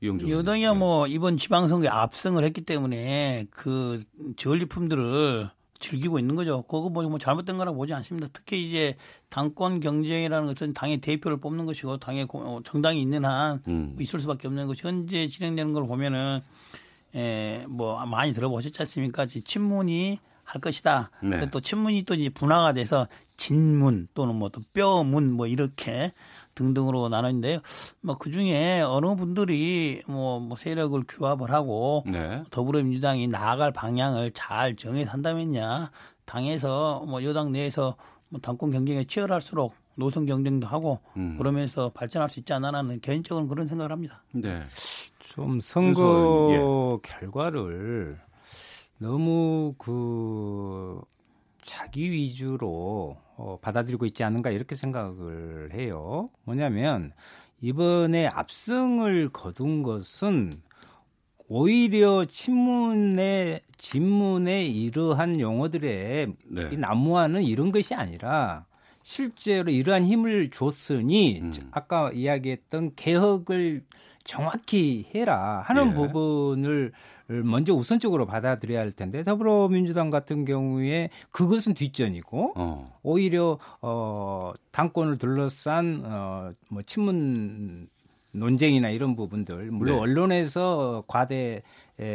이용주 여당이야 뭐 이번 지방선거에 압승을 했기 때문에 그 전리품들을 즐기고 있는 거죠. 그거 뭐, 뭐 잘못된 거라고 보지 않습니다. 특히 이제 당권 경쟁이라는 것은 당의 대표를 뽑는 것이고 당의 어, 정당이 있는 한 음. 있을 수밖에 없는 것이 현재 진행되는 걸 보면은 에, 뭐 많이 들어보셨지 않습니까? 친문이 할 것이다. 네. 또 친문이 또 이제 분화가 돼서 진문 또는 뭐 또 뼈문 뭐 이렇게 등등으로 나누는데요. 뭐그 중에 어느 분들이 뭐, 뭐 세력을 규합을 하고 네. 더불어민주당이 나아갈 방향을 잘 정해 산다면야 당에서 뭐 여당 내에서 뭐 당권 경쟁에 치열할수록 노선 경쟁도 하고 음. 그러면서 발전할 수 있지 않나라는 개인적으로 그런 생각을 합니다. 네. 좀 선거 예. 결과를 너무 그 자기 위주로 어, 받아들이고 있지 않은가 이렇게 생각을 해요. 뭐냐면 이번에 압승을 거둔 것은 오히려 친문의 진문의 이러한 용어들의 네. 이 난무하는 이런 것이 아니라 실제로 이러한 힘을 줬으니 음. 아까 이야기했던 개혁을 정확히 해라 하는 예. 부분을 먼저 우선적으로 받아들여야 할 텐데 더불어민주당 같은 경우에 그것은 뒷전이고 어. 오히려 어 당권을 둘러싼 어뭐 친문 논쟁이나 이런 부분들 물론 네. 언론에서 과대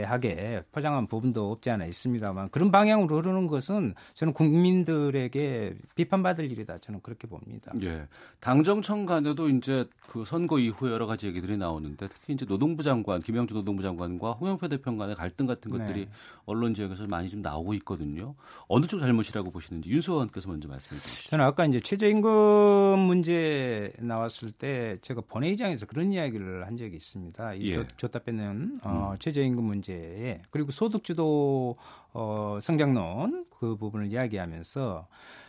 하게 포장한 부분도 없지 않아 있습니다만 그런 방향으로 흐르는 것은 저는 국민들에게 비판받을 일이다 저는 그렇게 봅니다. 예. 당정청 간에도 이제 그 선거 이후 여러 가지 얘기들이 나오는데 특히 이제 노동부 장관 김영주 노동부 장관과 홍영표 대표 간의 갈등 같은 것들이 네. 언론 지역에서 많이 좀 나오고 있거든요. 어느 쪽 잘못이라고 보시는지 윤수원께서 먼저 말씀해 주시죠. 저는 아까 이제 최저임금 문제 나왔을 때 제가 본회의장에서 그런 이야기를 한 적이 있습니다. 이 예. 줬다 빼는 어, 음. 최저임금 문제에 그리고 소득주도 어, 성장론 그 부분을 이야기하면서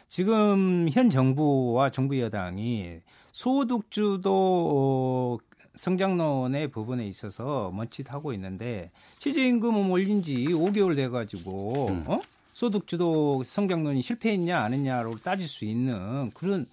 지금 현 정부와 정부 여당이 소득주도 어, 성장론의 부분에 있어서 먼칫하고 있는데 최저임금은 올린 지 5개월 돼가지고 음. 어? 소득주도 성장론이 실패했냐 안 했냐로 따질 수 있는 그런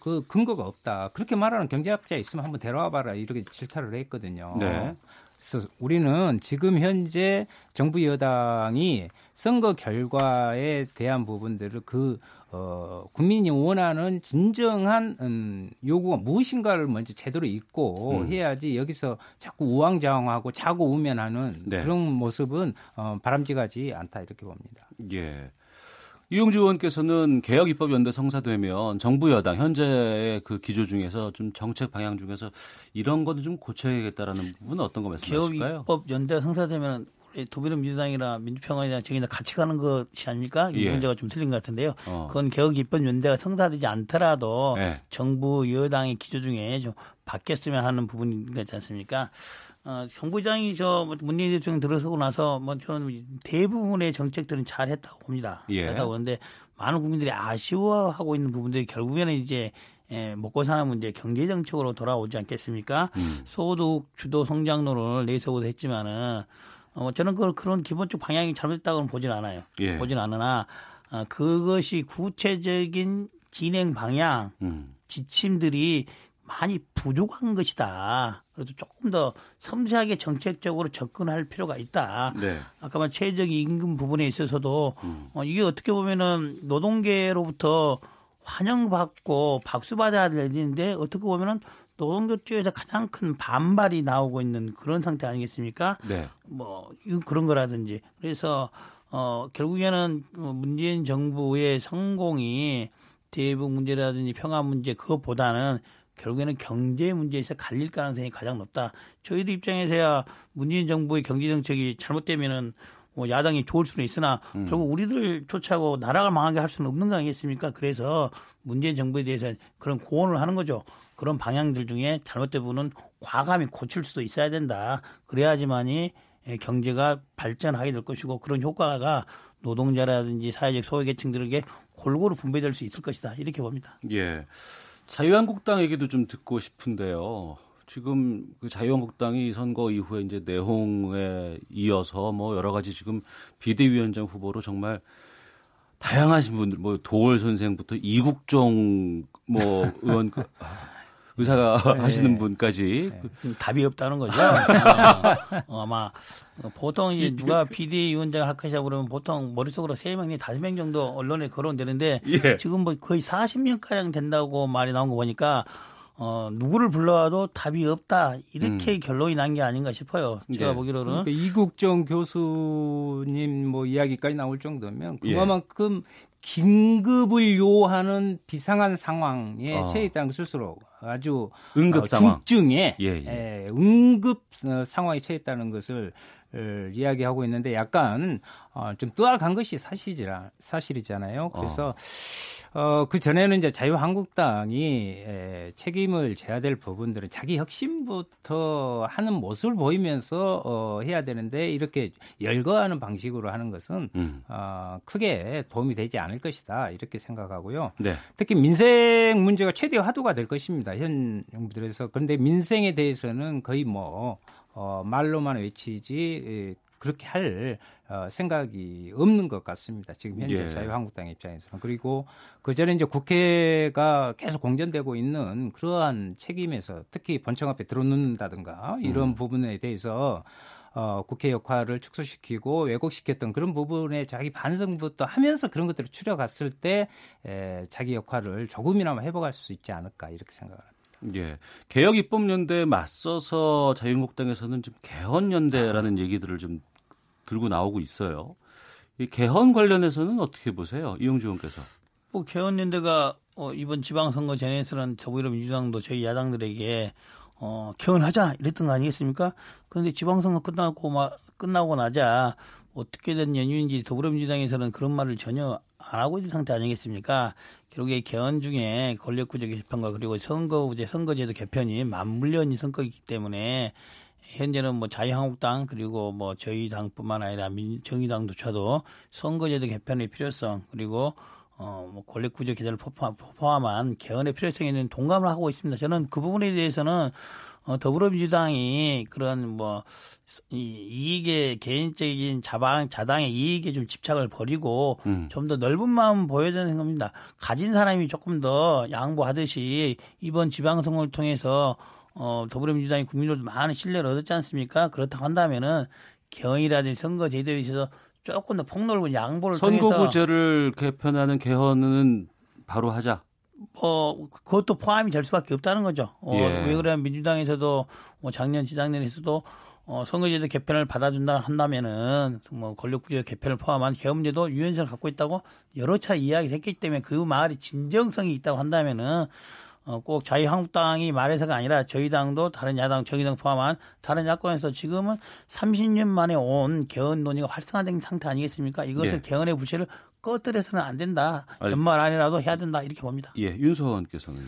그 근거가 없다. 그렇게 말하는 경제학자 있으면 한번 데려와봐라 이렇게 질타를 했거든요. 네. 그래서 우리는 지금 현재 정부 여당이 선거 결과에 대한 부분들을 그 어, 국민이 원하는 진정한 음, 요구가 무엇인가를 먼저 제대로 읽고 음. 해야지 여기서 자꾸 우왕좌왕하고 자고 우면하는 네. 그런 모습은 어, 바람직하지 않다 이렇게 봅니다. 예. 이용주 의원께서는 개혁 입법 연대 성사되면 정부 여당 현재의 그 기조 중에서 좀 정책 방향 중에서 이런 거는 좀 고쳐야겠다라는 부분은 어떤 거 말씀하실까요? 개혁 입법 연대 성사되면 도미름 민주당이나 민주평화이나 저희나 같이 가는 것이 아닙니까? 이 예. 문제가 좀 틀린 것 같은데요. 어. 그건 개혁 입법 연대가 성사되지 않더라도 예. 정부 여당의 기조 중에 좀 바뀌었으면 하는 부분인 거지 않습니까? 어, 정부장이 저뭐 문재인 대통령 들어서고 나서 뭐 저는 대부분의 정책들은 잘 했다고 봅니다. 예. 했다고 하는데 많은 국민들이 아쉬워하고 있는 부분들이 결국에는 이제 예, 먹고 사는 문제 경제 정책으로 돌아오지 않겠습니까? 음. 소득 주도 성장론을 내세우도 했지만은 어, 저는 그걸 그런 기본적 방향이 잘못됐다고는 보진 않아요. 예. 보진 않으나 어, 그것이 구체적인 진행 방향, 음. 지침들이 많이 부족한 것이다. 그래서 조금 더 섬세하게 정책적으로 접근할 필요가 있다. 네. 아까 말 최저임금 부분에 있어서도 음. 어, 이게 어떻게 보면은 노동계로부터 환영받고 박수 받아야 되는데 어떻게 보면은 노동계 쪽에서 가장 큰 반발이 나오고 있는 그런 상태 아니겠습니까? 네. 뭐 그런 거라든지 그래서 어 결국에는 문재인 정부의 성공이 대북 문제라든지 평화 문제 그것보다는 결국에는 경제 문제에서 갈릴 가능성이 가장 높다. 저희들 입장에서야 문재인 정부의 경제 정책이 잘못되면은 뭐 야당이 좋을 수는 있으나 음. 결국 우리들 쫓아고 나라가 망하게 할 수는 없는 거 아니겠습니까? 그래서 문재인 정부에 대해서 그런 고언을 하는 거죠. 그런 방향들 중에 잘못된 부분은 과감히 고칠 수도 있어야 된다. 그래야지만이 경제가 발전하게 될 것이고 그런 효과가 노동자라든지 사회적 소외계층들에게 골고루 분배될 수 있을 것이다. 이렇게 봅니다. 예. 자유한국당 얘기도 좀 듣고 싶은데요. 지금 그 자유한국당이 선거 이후에 이제 내홍에 이어서 뭐 여러 가지 지금 비대위원장 후보로 정말 다양하신 분들 뭐 도월 선생부터 이국종 뭐 의원 그, 의사가 네. 하시는 분까지 네. 답이 없다는 거죠. 어, 아마 보통 이제 누가 비대위원장 할것이냐 그러면 보통 머릿속으로 세 명이 다섯 명 정도 언론에 거론되는데 예. 지금 뭐 거의 40명 가량 된다고 말이 나온 거 보니까 어, 누구를 불러와도 답이 없다. 이렇게 음. 결론이 난 게 아닌가 싶어요. 제가 네. 보기로는. 그러니까 이국정 교수님 뭐 이야기까지 나올 정도면 예. 그만큼 예. 긴급을 요하는 비상한 상황에 어. 처해 있다는 것 스스로 아주 응급 어, 상황. 중증의 예, 예. 에, 응급 어, 상황에 처해 있다는 것을 어, 이야기하고 있는데 약간 어, 좀 뜨악한 것이 사실이라, 사실이잖아요. 그래서 어, 그 전에는 이제 자유한국당이 에, 책임을 져야 될 부분들은 자기 혁신부터 하는 모습을 보이면서 어, 해야 되는데 이렇게 열거하는 방식으로 하는 것은 음. 어, 크게 도움이 되지 않을 것이다 이렇게 생각하고요. 네. 특히 민생 문제가 최대 화두가 될 것입니다. 현 정부들에서 그런데 민생에 대해서는 거의 뭐 어, 말로만 외치지 그렇게 할 어, 생각이 없는 것 같습니다. 지금 현재 예. 자유한국당 입장에서는 그리고 그 전에 이제 국회가 계속 공전되고 있는 그러한 책임에서 특히 본청 앞에 들어놓는다든가 이런 음. 부분에 대해서 어, 국회 역할을 축소시키고 왜곡시켰던 그런 부분에 자기 반성부터 하면서 그런 것들을 추려갔을 때 에, 자기 역할을 조금이나마 회복할 수 있지 않을까 이렇게 생각합니다. 예. 개혁 입법 연대에 맞서서 자유한국당에서는 좀 개헌 연대라는 얘기들을 좀 들고 나오고 있어요. 이 개헌 관련해서는 어떻게 보세요? 이용주 의원께서. 뭐 개헌 연대가 어, 이번 지방선거 전에서는 더불어 민주당도 저희 야당들에게 어, 개헌하자 이랬던 거 아니겠습니까? 그런데 지방선거 끝나고 막 끝나고 나자 어떻게 된 연유인지 더불어민주당에서는 그런 말을 전혀 안 하고 있는 상태 아니겠습니까? 결국에 개헌 중에 권력구조 개편과 그리고 선거제 선거제도 개편이 맞물려 있는 선거이기 때문에 현재는 뭐 자유한국당 그리고 뭐 저희 당뿐만 아니라 민, 정의당조차도 선거제도 개편의 필요성 그리고 어뭐 권력구조 개선을 포함한 개헌의 필요성에는 동감을 하고 있습니다. 저는 그 부분에 대해서는 어, 더불어민주당이 그런 뭐 이, 이익의 개인적인 자방 자당의 이익에 좀 집착을 버리고 음. 좀더 넓은 마음 되는 겁니다. 가진 사람이 조금 더 양보하듯이 이번 지방선거를 통해서 어, 더불어민주당이 국민으로도 많은 신뢰를 얻었지 않습니까? 그렇다고 한다면은 개헌이라든지 선거 제도에 있어서 조금 더 폭넓은 양보를 선거구제를 개편하는 개헌은 바로 하자. 뭐 그것도 포함이 될 수밖에 없다는 거죠. 어, 예. 왜 그러면 민주당에서도 뭐 작년 지작년에서도 어, 선거제도 개편을 받아준다 한다면은 뭐 권력구조 개편을 포함한 개헌제도 유연성을 갖고 있다고 여러 차 이야기를 했기 때문에 그 말이 진정성이 있다고 한다면은 어, 꼭 자유한국당이 말해서가 아니라 저희 당도 다른 야당, 정의당 포함한 다른 야권에서 지금은 30년 만에 온 개헌 논의가 활성화된 상태 아니겠습니까? 이것을 네. 개헌의 부채를 꺼뜨려서는 안 된다. 연말 안이라도 해야 된다. 이렇게 봅니다. 예, 윤소원께서는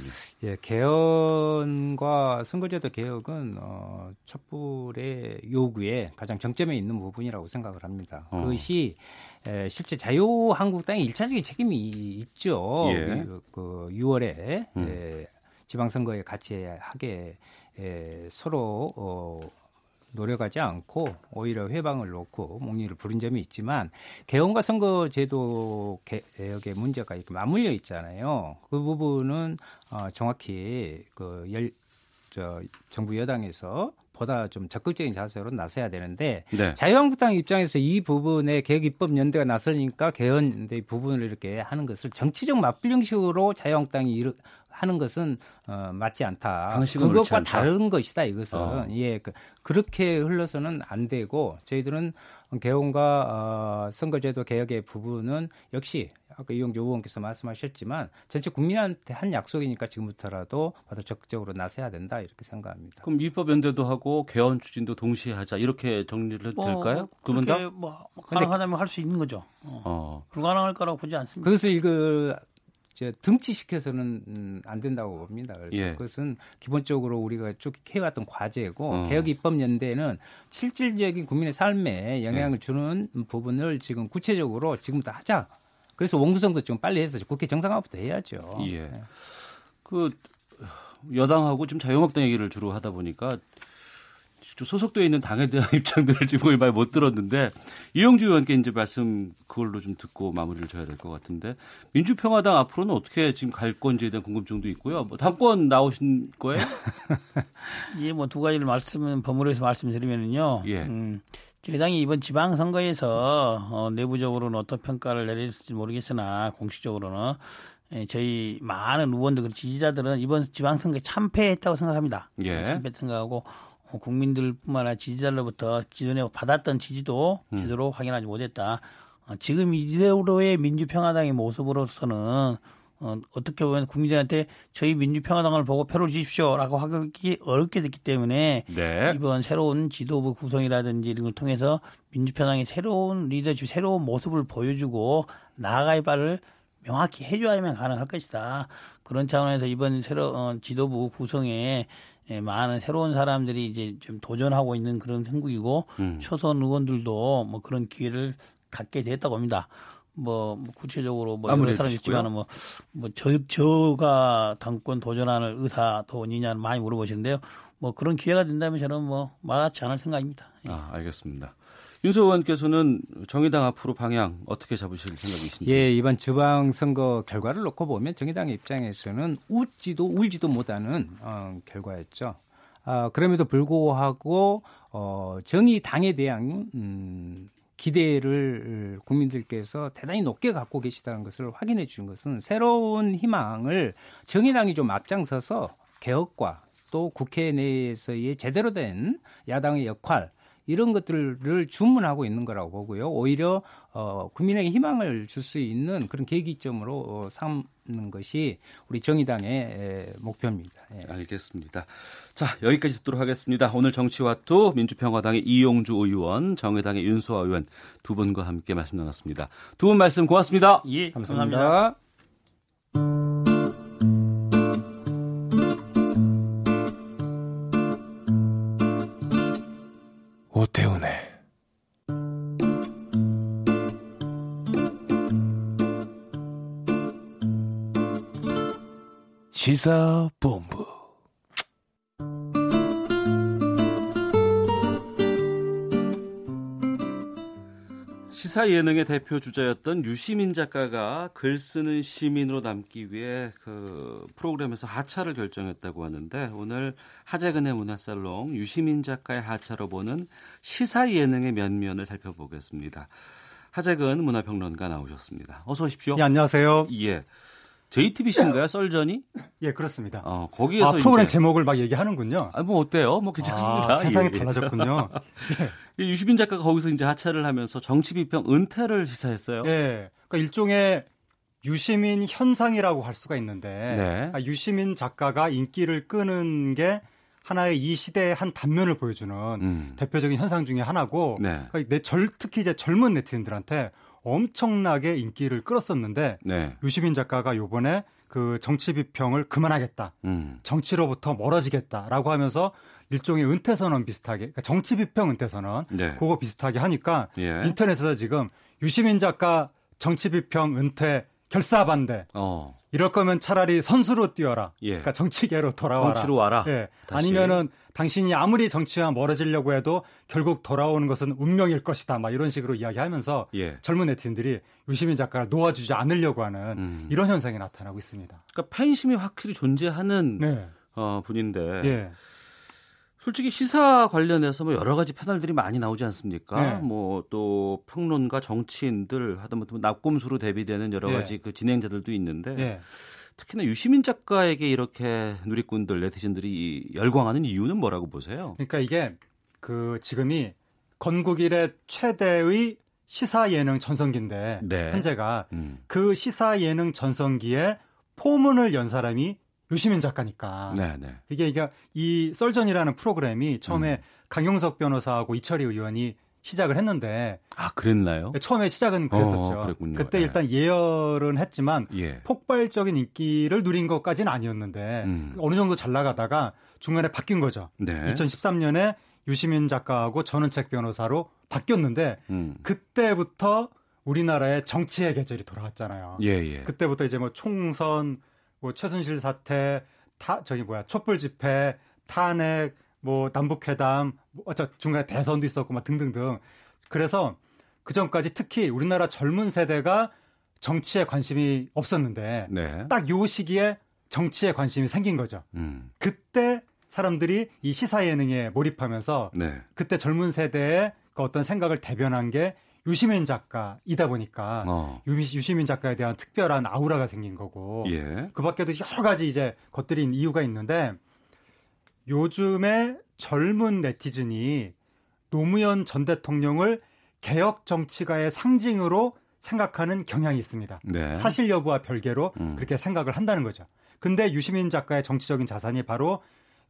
예, 개헌과 선거제도 개혁은 어, 촛불의 요구에 가장 정점에 있는 부분이라고 생각을 합니다. 어. 그것이 에, 실제 자유한국당의 일차적인 책임이 있죠. 예. 그, 그 6월에 음. 에, 지방선거에 같이 하게 에, 서로 어, 노력하지 않고 오히려 회방을 놓고 목리를 부른 점이 있지만 개헌과 선거제도 개혁의 문제가 이렇게 맞물려 있잖아요. 그 부분은 어, 정확히 그 열, 저 정부 여당에서 보다 좀 적극적인 자세로 나서야 되는데 네. 자유한국당 입장에서 이 부분에 개혁 입법 연대가 나서니까 개헌 의 부분을 이렇게 하는 것을 정치적 맞불형식으로 자유한국당이 이르, 하는 것은 어, 맞지 않다. 그것과 않다. 다른 것이다. 이것은 어. 예 그, 그렇게 흘러서는 안 되고 저희들은 개헌과 어, 선거제도 개혁의 부분은 역시 아까 이용재 의원께서 말씀하셨지만 전체 국민한테 한 약속이니까 지금부터라도 더 적극적으로 나서야 된다 이렇게 생각합니다. 그럼 입법 연대도 하고 개헌 추진도 동시에 하자 이렇게 정리를 해도 뭐, 될까요? 그분 다? 뭐 가능하다면 할 수 있는 거죠. 어. 어. 불가능할 거라고 보지 않습니다. 그래서 이거 이제 등치시켜서는 음, 안 된다고 봅니다. 그래서 예. 그것은 기본적으로 우리가 쭉 해왔던 과제고 어. 개혁 입법 연대는 실질적인 국민의 삶에 영향을 예. 주는 부분을 지금 구체적으로 지금부터 하자. 그래서 원구성도 좀 빨리 해서 국회 정상화부터 해야죠. 예. 네. 그 여당하고 지금 자유한국당 얘기를 주로 하다 보니까 소속되어 있는 당에 대한 입장들을 지금 거의 말 못 들었는데 이용주 의원께 이제 말씀 그걸로 좀 듣고 마무리를 줘야 될 것 같은데 민주평화당 앞으로는 어떻게 지금 갈 건지에 대한 궁금증도 있고요. 뭐 당권 나오신 거예요? 예, 뭐 두 가지를 말씀은 버무려서 말씀드리면은요. 예. 음, 저희 당이 이번 지방선거에서 어, 내부적으로는 어떤 평가를 내릴지 모르겠으나 공식적으로는 예, 저희 많은 의원들 지지자들은 이번 지방선거에 참패했다고 생각합니다. 예. 참패 생각하고 어, 국민들뿐만 아니라 지지자들로부터 기존에 받았던 지지도 음. 제대로 확인하지 못했다. 어, 지금 이대로의 민주평화당의 모습으로서는 어, 어떻게 보면 국민들한테 저희 민주평화당을 보고 표를 주십시오라고 하기 어렵게 됐기 때문에 네. 이번 새로운 지도부 구성이라든지 이런 걸 통해서 민주평화당의 새로운 리더십, 새로운 모습을 보여주고 나아갈 바를 명확히 해줘야만 가능할 것이다. 그런 차원에서 이번 새로 어, 지도부 구성에 예, 많은 새로운 사람들이 이제 좀 도전하고 있는 그런 행국이고 음. 초선 의원들도 뭐 그런 기회를 갖게 됐다고 합니다. 뭐, 뭐 구체적으로 뭐 여러 사람이 있지만은 뭐, 뭐 저, 저가 당권 도전하는 의사 도원이냐는 많이 물어보시는데요. 뭐 그런 기회가 된다면 저는 뭐 말하지 않을 생각입니다. 예. 아, 알겠습니다. 윤소 의원께서는 정의당 앞으로 방향 어떻게 잡으실 생각이신지? 예, 이번 지방선거 결과를 놓고 보면 정의당의 입장에서는 웃지도 울지도 못하는 어, 결과였죠. 어, 그럼에도 불구하고 어, 정의당에 대한 음, 기대를 국민들께서 대단히 높게 갖고 계시다는 것을 확인해 주는 것은 새로운 희망을 정의당이 좀 앞장서서 개혁과 또 국회 내에서의 제대로 된 야당의 역할 이런 것들을 주문하고 있는 거라고 보고요. 오히려 어, 국민에게 희망을 줄 수 있는 그런 계기점으로 어, 삼는 것이 우리 정의당의 에, 목표입니다. 예. 알겠습니다. 자 여기까지 듣도록 하겠습니다. 오늘 정치와투 민주평화당의 이용주 의원, 정의당의 윤소아 의원 두 분과 함께 말씀 나눴습니다. 두 분 말씀 고맙습니다. 예, 감사합니다. 감사합니다. 오태훈의 시사본부 시사 예능의 대표 주자였던 유시민 작가가 글 쓰는 시민으로 남기 위해 그 프로그램에서 하차를 결정했다고 하는데 오늘 하재근의 문화살롱 유시민 작가의 하차로 보는 시사 예능의 면면을 살펴보겠습니다. 하재근 문화평론가 나오셨습니다. 어서 오십시오. 예, 안녕하세요. 예. JTBC인가요, 썰전이? 예, 그렇습니다. 어, 거기에서 아, 프로그램 이제... 제목을 막 얘기하는군요. 아, 뭐 어때요? 뭐 괜찮습니다. 아, 세상이 예, 예. 달라졌군요. 예. 유시빈 작가가 거기서 이제 하차를 하면서 정치 비평 은퇴를 시사했어요. 예. 그러니까 일종의 유시민 현상이라고 할 수가 있는데 네. 아, 유시민 작가가 인기를 끄는 게 하나의 이 시대의 한 단면을 보여주는 음. 대표적인 현상 중의 하나고 네. 그러니까 내 절, 특히 이제 젊은 네티즌들한테 엄청나게 인기를 끌었었는데 네. 유시민 작가가 요번에 그 정치 비평을 그만하겠다. 음. 정치로부터 멀어지겠다라고 하면서 일종의 은퇴 선언 비슷하게 그러니까 정치 비평 은퇴 선언 네. 그거 비슷하게 하니까 예. 인터넷에서 지금 유시민 작가 정치 비평 은퇴 결사 반대. 어. 이럴 거면 차라리 선수로 뛰어라. 예. 그러니까 정치계로 돌아와라. 정치로 와라. 예. 아니면은 당신이 아무리 정치와 멀어지려고 해도 결국 돌아오는 것은 운명일 것이다. 막 이런 식으로 이야기하면서 예. 젊은 네티즌들이 유시민 작가를 놓아주지 않으려고 하는 음. 이런 현상이 나타나고 있습니다. 그러니까 팬심이 확실히 존재하는 네. 어, 분인데 예. 솔직히 시사 관련해서 뭐 여러 가지 패널들이 많이 나오지 않습니까? 네. 뭐또 평론가, 정치인들 하다못해 납꼼수로 대비되는 여러 네. 가지 그 진행자들도 있는데 네. 특히나 유시민 작가에게 이렇게 누리꾼들 네티즌들이 열광하는 이유는 뭐라고 보세요? 그러니까 이게 그 지금이 건국 이래 최대의 시사 예능 전성기인데 네. 현재가 음. 그 시사 예능 전성기에 포문을 연 사람이 유시민 작가니까. 네네. 네. 이게 이게 이 썰전이라는 프로그램이 처음에 음. 강용석 변호사하고 이철희 의원이 시작을 했는데 아 그랬나요? 네, 처음에 시작은 그랬었죠. 어, 그때 네. 일단 예열은 했지만 예. 폭발적인 인기를 누린 것까지는 아니었는데 음. 어느 정도 잘 나가다가 중간에 바뀐 거죠. 네. 2013년에 유시민 작가하고 전은책 변호사로 바뀌었는데 음. 그때부터 우리나라의 정치의 계절이 돌아왔잖아요. 예, 예. 그때부터 이제 뭐 총선 뭐 최순실 사태, 타 저기 뭐야 촛불 집회, 탄핵, 뭐 남북 회담, 뭐 어쩌 중간에 대선도 있었고 막 등등등. 그래서 그 전까지 특히 우리나라 젊은 세대가 정치에 관심이 없었는데 네. 딱요 시기에 정치에 관심이 생긴 거죠. 음. 그때 사람들이 이 시사 예능에 몰입하면서 네. 그때 젊은 세대의 그 어떤 생각을 대변한 게 유시민 작가이다 보니까 어. 유시민 작가에 대한 특별한 아우라가 생긴 거고 예. 그 밖에도 여러 가지 이제 것들이 이유가 있는데 요즘에 젊은 네티즌이 노무현 전 대통령을 개혁 정치가의 상징으로 생각하는 경향이 있습니다. 네. 사실 여부와 별개로 음. 그렇게 생각을 한다는 거죠. 근데 유시민 작가의 정치적인 자산이 바로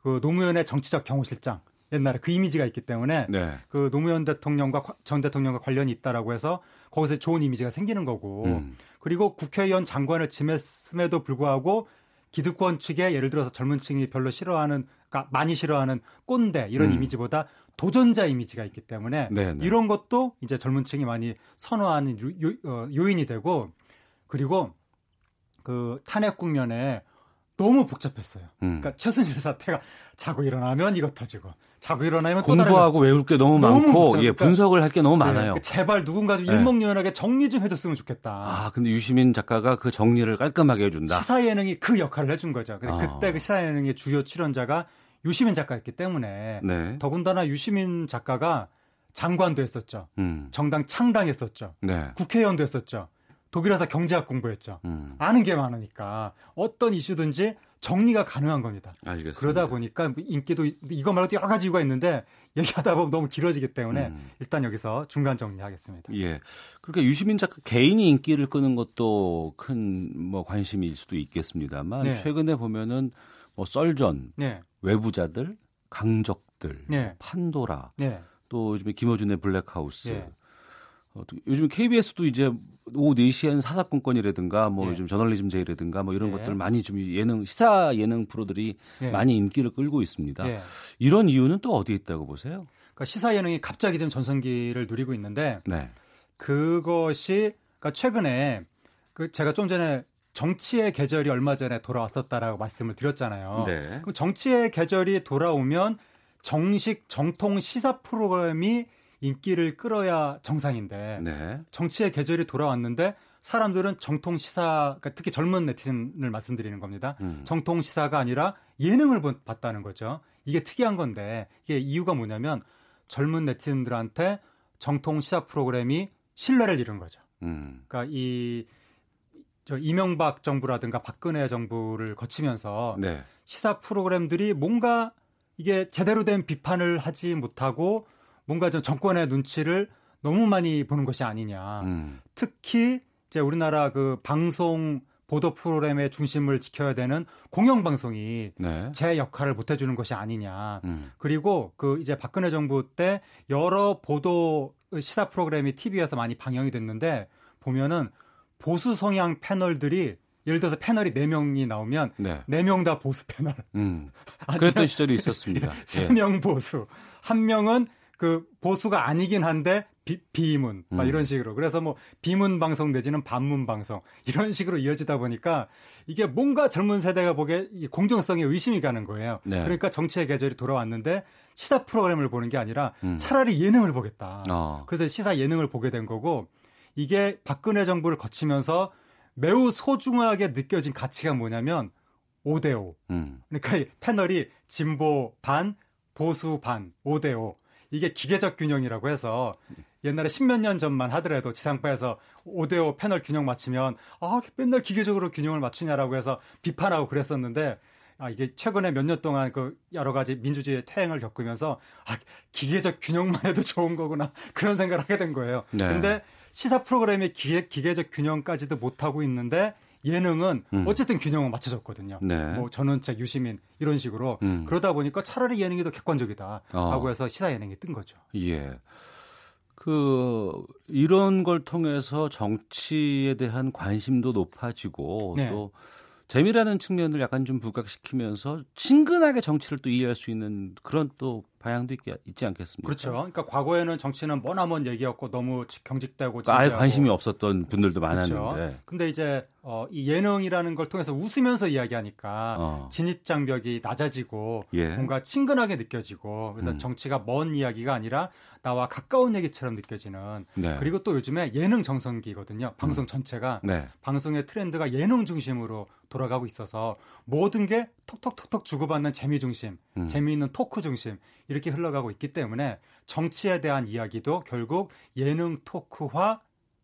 그 노무현의 정치적 경호실장 옛날에 그 이미지가 있기 때문에 네. 그 노무현 대통령과 전 대통령과 관련이 있다라고 해서 거기서 좋은 이미지가 생기는 거고 음. 그리고 국회의원 장관을 지냈음에도 불구하고 기득권 측에 예를 들어서 젊은 층이 별로 싫어하는 그러니까 많이 싫어하는 꼰대 이런 음. 이미지보다 도전자 이미지가 있기 때문에 네네. 네. 이런 것도 이제 젊은 층이 많이 선호하는 요, 요, 어, 요인이 되고 그리고 그 탄핵 국면에 너무 복잡했어요. 음. 그러니까 최순실 사태가 자고 일어나면 이것 터지고 자고 일어나면 공부하고 외울 게 너무, 너무 많고 예, 분석을 할 게 너무 네, 많아요. 제발 누군가 좀 네. 일목요연하게 정리 좀 해줬으면 좋겠다. 아 근데 유시민 작가가 그 정리를 깔끔하게 해준다. 시사 예능이 그 역할을 해준 거죠. 아. 그때 그 시사 예능의 주요 출연자가 유시민 작가였기 때문에 네. 더군다나 유시민 작가가 장관도 했었죠. 음. 정당 창당했었죠. 네. 국회의원도 했었죠. 독일에서 경제학 공부했죠. 음. 아는 게 많으니까 어떤 이슈든지 정리가 가능한 겁니다. 알겠습니다. 그러다 보니까 인기도 이거 말고도 여러 가지 이유가 있는데 얘기하다 보면 너무 길어지기 때문에 음. 일단 여기서 중간 정리하겠습니다. 예. 그러니까 유시민 작가 개인이 인기를 끄는 것도 큰 뭐 관심일 수도 있겠습니다만 네. 최근에 보면은 뭐 썰전, 네. 외부자들, 강적들, 네. 판도라, 네. 또 요즘에 김어준의 블랙하우스. 네. 어, 요즘 KBS도 이제 오후 4시에는 사사건건이라든가 뭐 네. 요즘 저널리즘 제이라든가 뭐 이런 네. 것들 많이 좀 예능 시사 예능 프로들이 네. 많이 인기를 끌고 있습니다. 네. 이런 이유는 또 어디에 있다고 보세요? 그러니까 시사 예능이 갑자기 좀 전성기를 누리고 있는데 네. 그것이 그러니까 최근에 그 제가 좀 전에 정치의 계절이 얼마 전에 돌아왔었다라고 말씀을 드렸잖아요. 네. 그럼 정치의 계절이 돌아오면 정식 정통 시사 프로그램이 인기를 끌어야 정상인데 네. 정치의 계절이 돌아왔는데 사람들은 정통 시사 그러니까 특히 젊은 네티즌을 말씀드리는 겁니다. 음. 정통 시사가 아니라 예능을 봤다는 거죠. 이게 특이한 건데 이게 이유가 뭐냐면 젊은 네티즌들한테 정통 시사 프로그램이 신뢰를 잃은 거죠. 음. 그러니까 이 저 이명박 정부라든가 박근혜 정부를 거치면서 네. 시사 프로그램들이 뭔가 이게 제대로 된 비판을 하지 못하고 뭔가 좀 정권의 눈치를 너무 많이 보는 것이 아니냐. 음. 특히 이제 우리나라 그 방송 보도 프로그램의 중심을 지켜야 되는 공영방송이 네. 제 역할을 못 해주는 것이 아니냐. 음. 그리고 그 이제 박근혜 정부 때 여러 보도 시사 프로그램이 TV에서 많이 방영이 됐는데 보면은 보수 성향 패널들이 예를 들어서 패널이 4명이 나오면 네. 4명 다 보수 패널. 음. 그랬던 시절이 있었습니다. 3명 예. 보수. 한 명은 그 보수가 아니긴 한데 비, 비문 음. 이런 식으로 그래서 뭐 비문 방송 내지는 반문 방송 이런 식으로 이어지다 보니까 이게 뭔가 젊은 세대가 보기에 공정성에 의심이 가는 거예요. 네. 그러니까 정치의 계절이 돌아왔는데 시사 프로그램을 보는 게 아니라 음. 차라리 예능을 보겠다. 어. 그래서 시사 예능을 보게 된 거고 이게 박근혜 정부를 거치면서 매우 소중하게 느껴진 가치가 뭐냐면 5대5. 음. 그러니까 패널이 진보 반, 보수 반, 5대5. 이게 기계적 균형이라고 해서 옛날에 십몇 년 전만 하더라도 지상파에서 5대5 패널 균형 맞추면 아, 맨날 기계적으로 균형을 맞추냐라고 해서 비판하고 그랬었는데 아, 이게 최근에 몇 년 동안 그 여러 가지 민주주의의 태행을 겪으면서 아, 기계적 균형만 해도 좋은 거구나 그런 생각을 하게 된 거예요. 네. 근데 시사 프로그램의 기계, 기계적 균형까지도 못하고 있는데 예능은 음. 어쨌든 균형을 맞춰졌거든요. 네. 뭐 전원책 유시민 이런 식으로 음. 그러다 보니까 차라리 예능이 더 객관적이다 어. 하고 해서 시사 예능이 뜬 거죠. 예. 그 이런 걸 통해서 정치에 대한 관심도 높아지고 네. 또 재미라는 측면을 약간 좀 부각시키면서 친근하게 정치를 또 이해할 수 있는 그런 또 방향도 있, 있지 않겠습니까? 그렇죠. 그러니까 과거에는 정치는 머나먼 얘기였고 너무 경직되고 아예 관심이 없었던 분들도 많았는데. 그렇죠. 근데 이제 어, 이 예능이라는 걸 통해서 웃으면서 이야기하니까 어. 진입 장벽이 낮아지고 예. 뭔가 친근하게 느껴지고 그래서 음. 정치가 먼 이야기가 아니라 나와 가까운 얘기처럼 느껴지는 네. 그리고 또 요즘에 예능 정성기거든요. 방송 음. 전체가 네. 방송의 트렌드가 예능 중심으로 돌아가고 있어서 모든 게 톡톡톡톡 주고받는 재미 중심, 음. 재미있는 토크 중심 이렇게 흘러가고 있기 때문에 정치에 대한 이야기도 결국 예능 토크화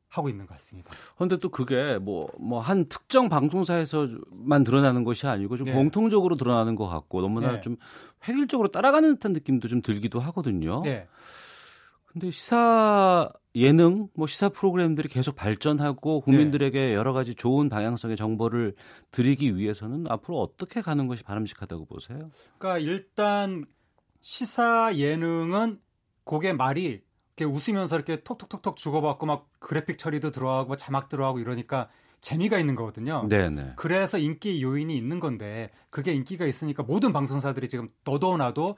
하고 있는 것 같습니다. 그런데 또 그게 뭐 뭐 한 특정 방송사에서만 드러나는 것이 아니고 좀 네. 공통적으로 드러나는 것 같고 너무나 네. 좀 획일적으로 따라가는 듯한 느낌도 좀 들기도 하거든요. 네. 근데 시사 예능, 뭐 시사 프로그램들이 계속 발전하고 국민들에게 네. 여러 가지 좋은 방향성의 정보를 드리기 위해서는 앞으로 어떻게 가는 것이 바람직하다고 보세요? 그러니까 일단 시사 예능은 그게 말이 이렇게 웃으면서 이렇게 톡톡톡톡 주고받고 막 그래픽 처리도 들어가고 자막 들어가고 이러니까 재미가 있는 거거든요. 네네. 그래서 인기 요인이 있는 건데 그게 인기가 있으니까 모든 방송사들이 지금 너도 나도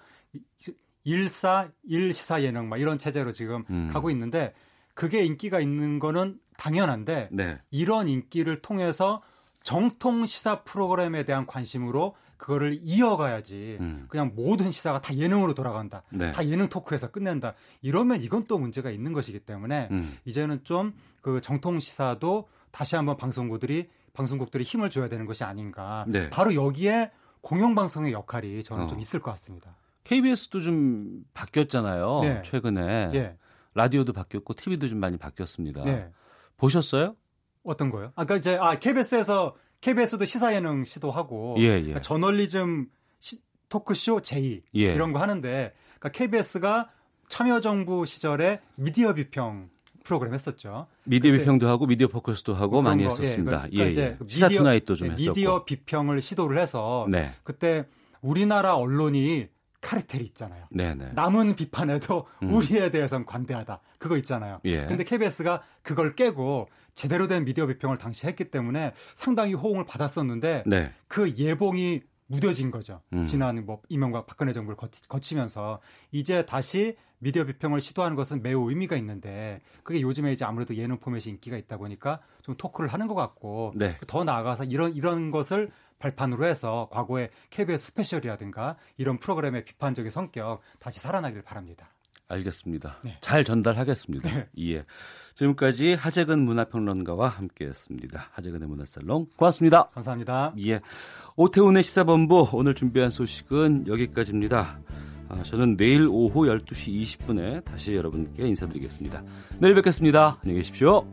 일사 일시사 예능 막 이런 체제로 지금 음. 가고 있는데 그게 인기가 있는 거는 당연한데 네. 이런 인기를 통해서 정통 시사 프로그램에 대한 관심으로 그거를 이어가야지 음. 그냥 모든 시사가 다 예능으로 돌아간다. 네. 다 예능 토크에서 끝낸다. 이러면 이건 또 문제가 있는 것이기 때문에 음. 이제는 좀 그 정통 시사도 다시 한번 방송국들이 방송국들이 힘을 줘야 되는 것이 아닌가. 네. 바로 여기에 공영방송의 역할이 저는 어. 좀 있을 것 같습니다. KBS도 좀 바뀌었잖아요. 네. 최근에 네. 라디오도 바뀌었고 TV도 좀 많이 바뀌었습니다. 네. 보셨어요? 어떤 거요? 아까 이제 아 KBS에서 KBS도 시사 예능 시도하고 예, 예. 그러니까 저널리즘 시, 토크쇼 제이 예. 이런 거 하는데 그러니까 KBS가 참여정부 시절에 미디어 비평 프로그램 했었죠. 미디어 비평도 하고 미디어 포커스도 하고 많이 거, 예, 했었습니다. 그러니까 예, 예. 시사 투나잇도 좀 네, 했었고. 미디어 비평을 시도를 해서 네. 그때 우리나라 언론이 카르텔이 있잖아요. 네네. 남은 비판에도 음. 우리에 대해서는 관대하다. 그거 있잖아요. 예. 근데 KBS가 그걸 깨고 제대로 된 미디어 비평을 당시 했기 때문에 상당히 호응을 받았었는데 네. 그 예봉이 무뎌진 거죠. 음. 지난 뭐 이명박 박근혜 정부를 거치, 면서 이제 다시 미디어 비평을 시도하는 것은 매우 의미가 있는데 그게 요즘에 이제 아무래도 예능 포맷이 인기가 있다 보니까 좀 토크를 하는 것 같고 네. 더 나아가서 이런 이런 것을 발판으로 해서 과거의 KBS 스페셜이라든가 이런 프로그램의 비판적인 성격 다시 살아나기를 바랍니다. 알겠습니다. 네. 잘 전달하겠습니다. 네. 예. 지금까지 하재근 문화평론가와 함께했습니다. 하재근의 문화살롱 고맙습니다. 감사합니다. 예. 오태훈의 시사본부 오늘 준비한 소식은 여기까지입니다. 아, 저는 내일 오후 12시 20분에 다시 여러분께 인사드리겠습니다. 내일 뵙겠습니다. 안녕히 계십시오.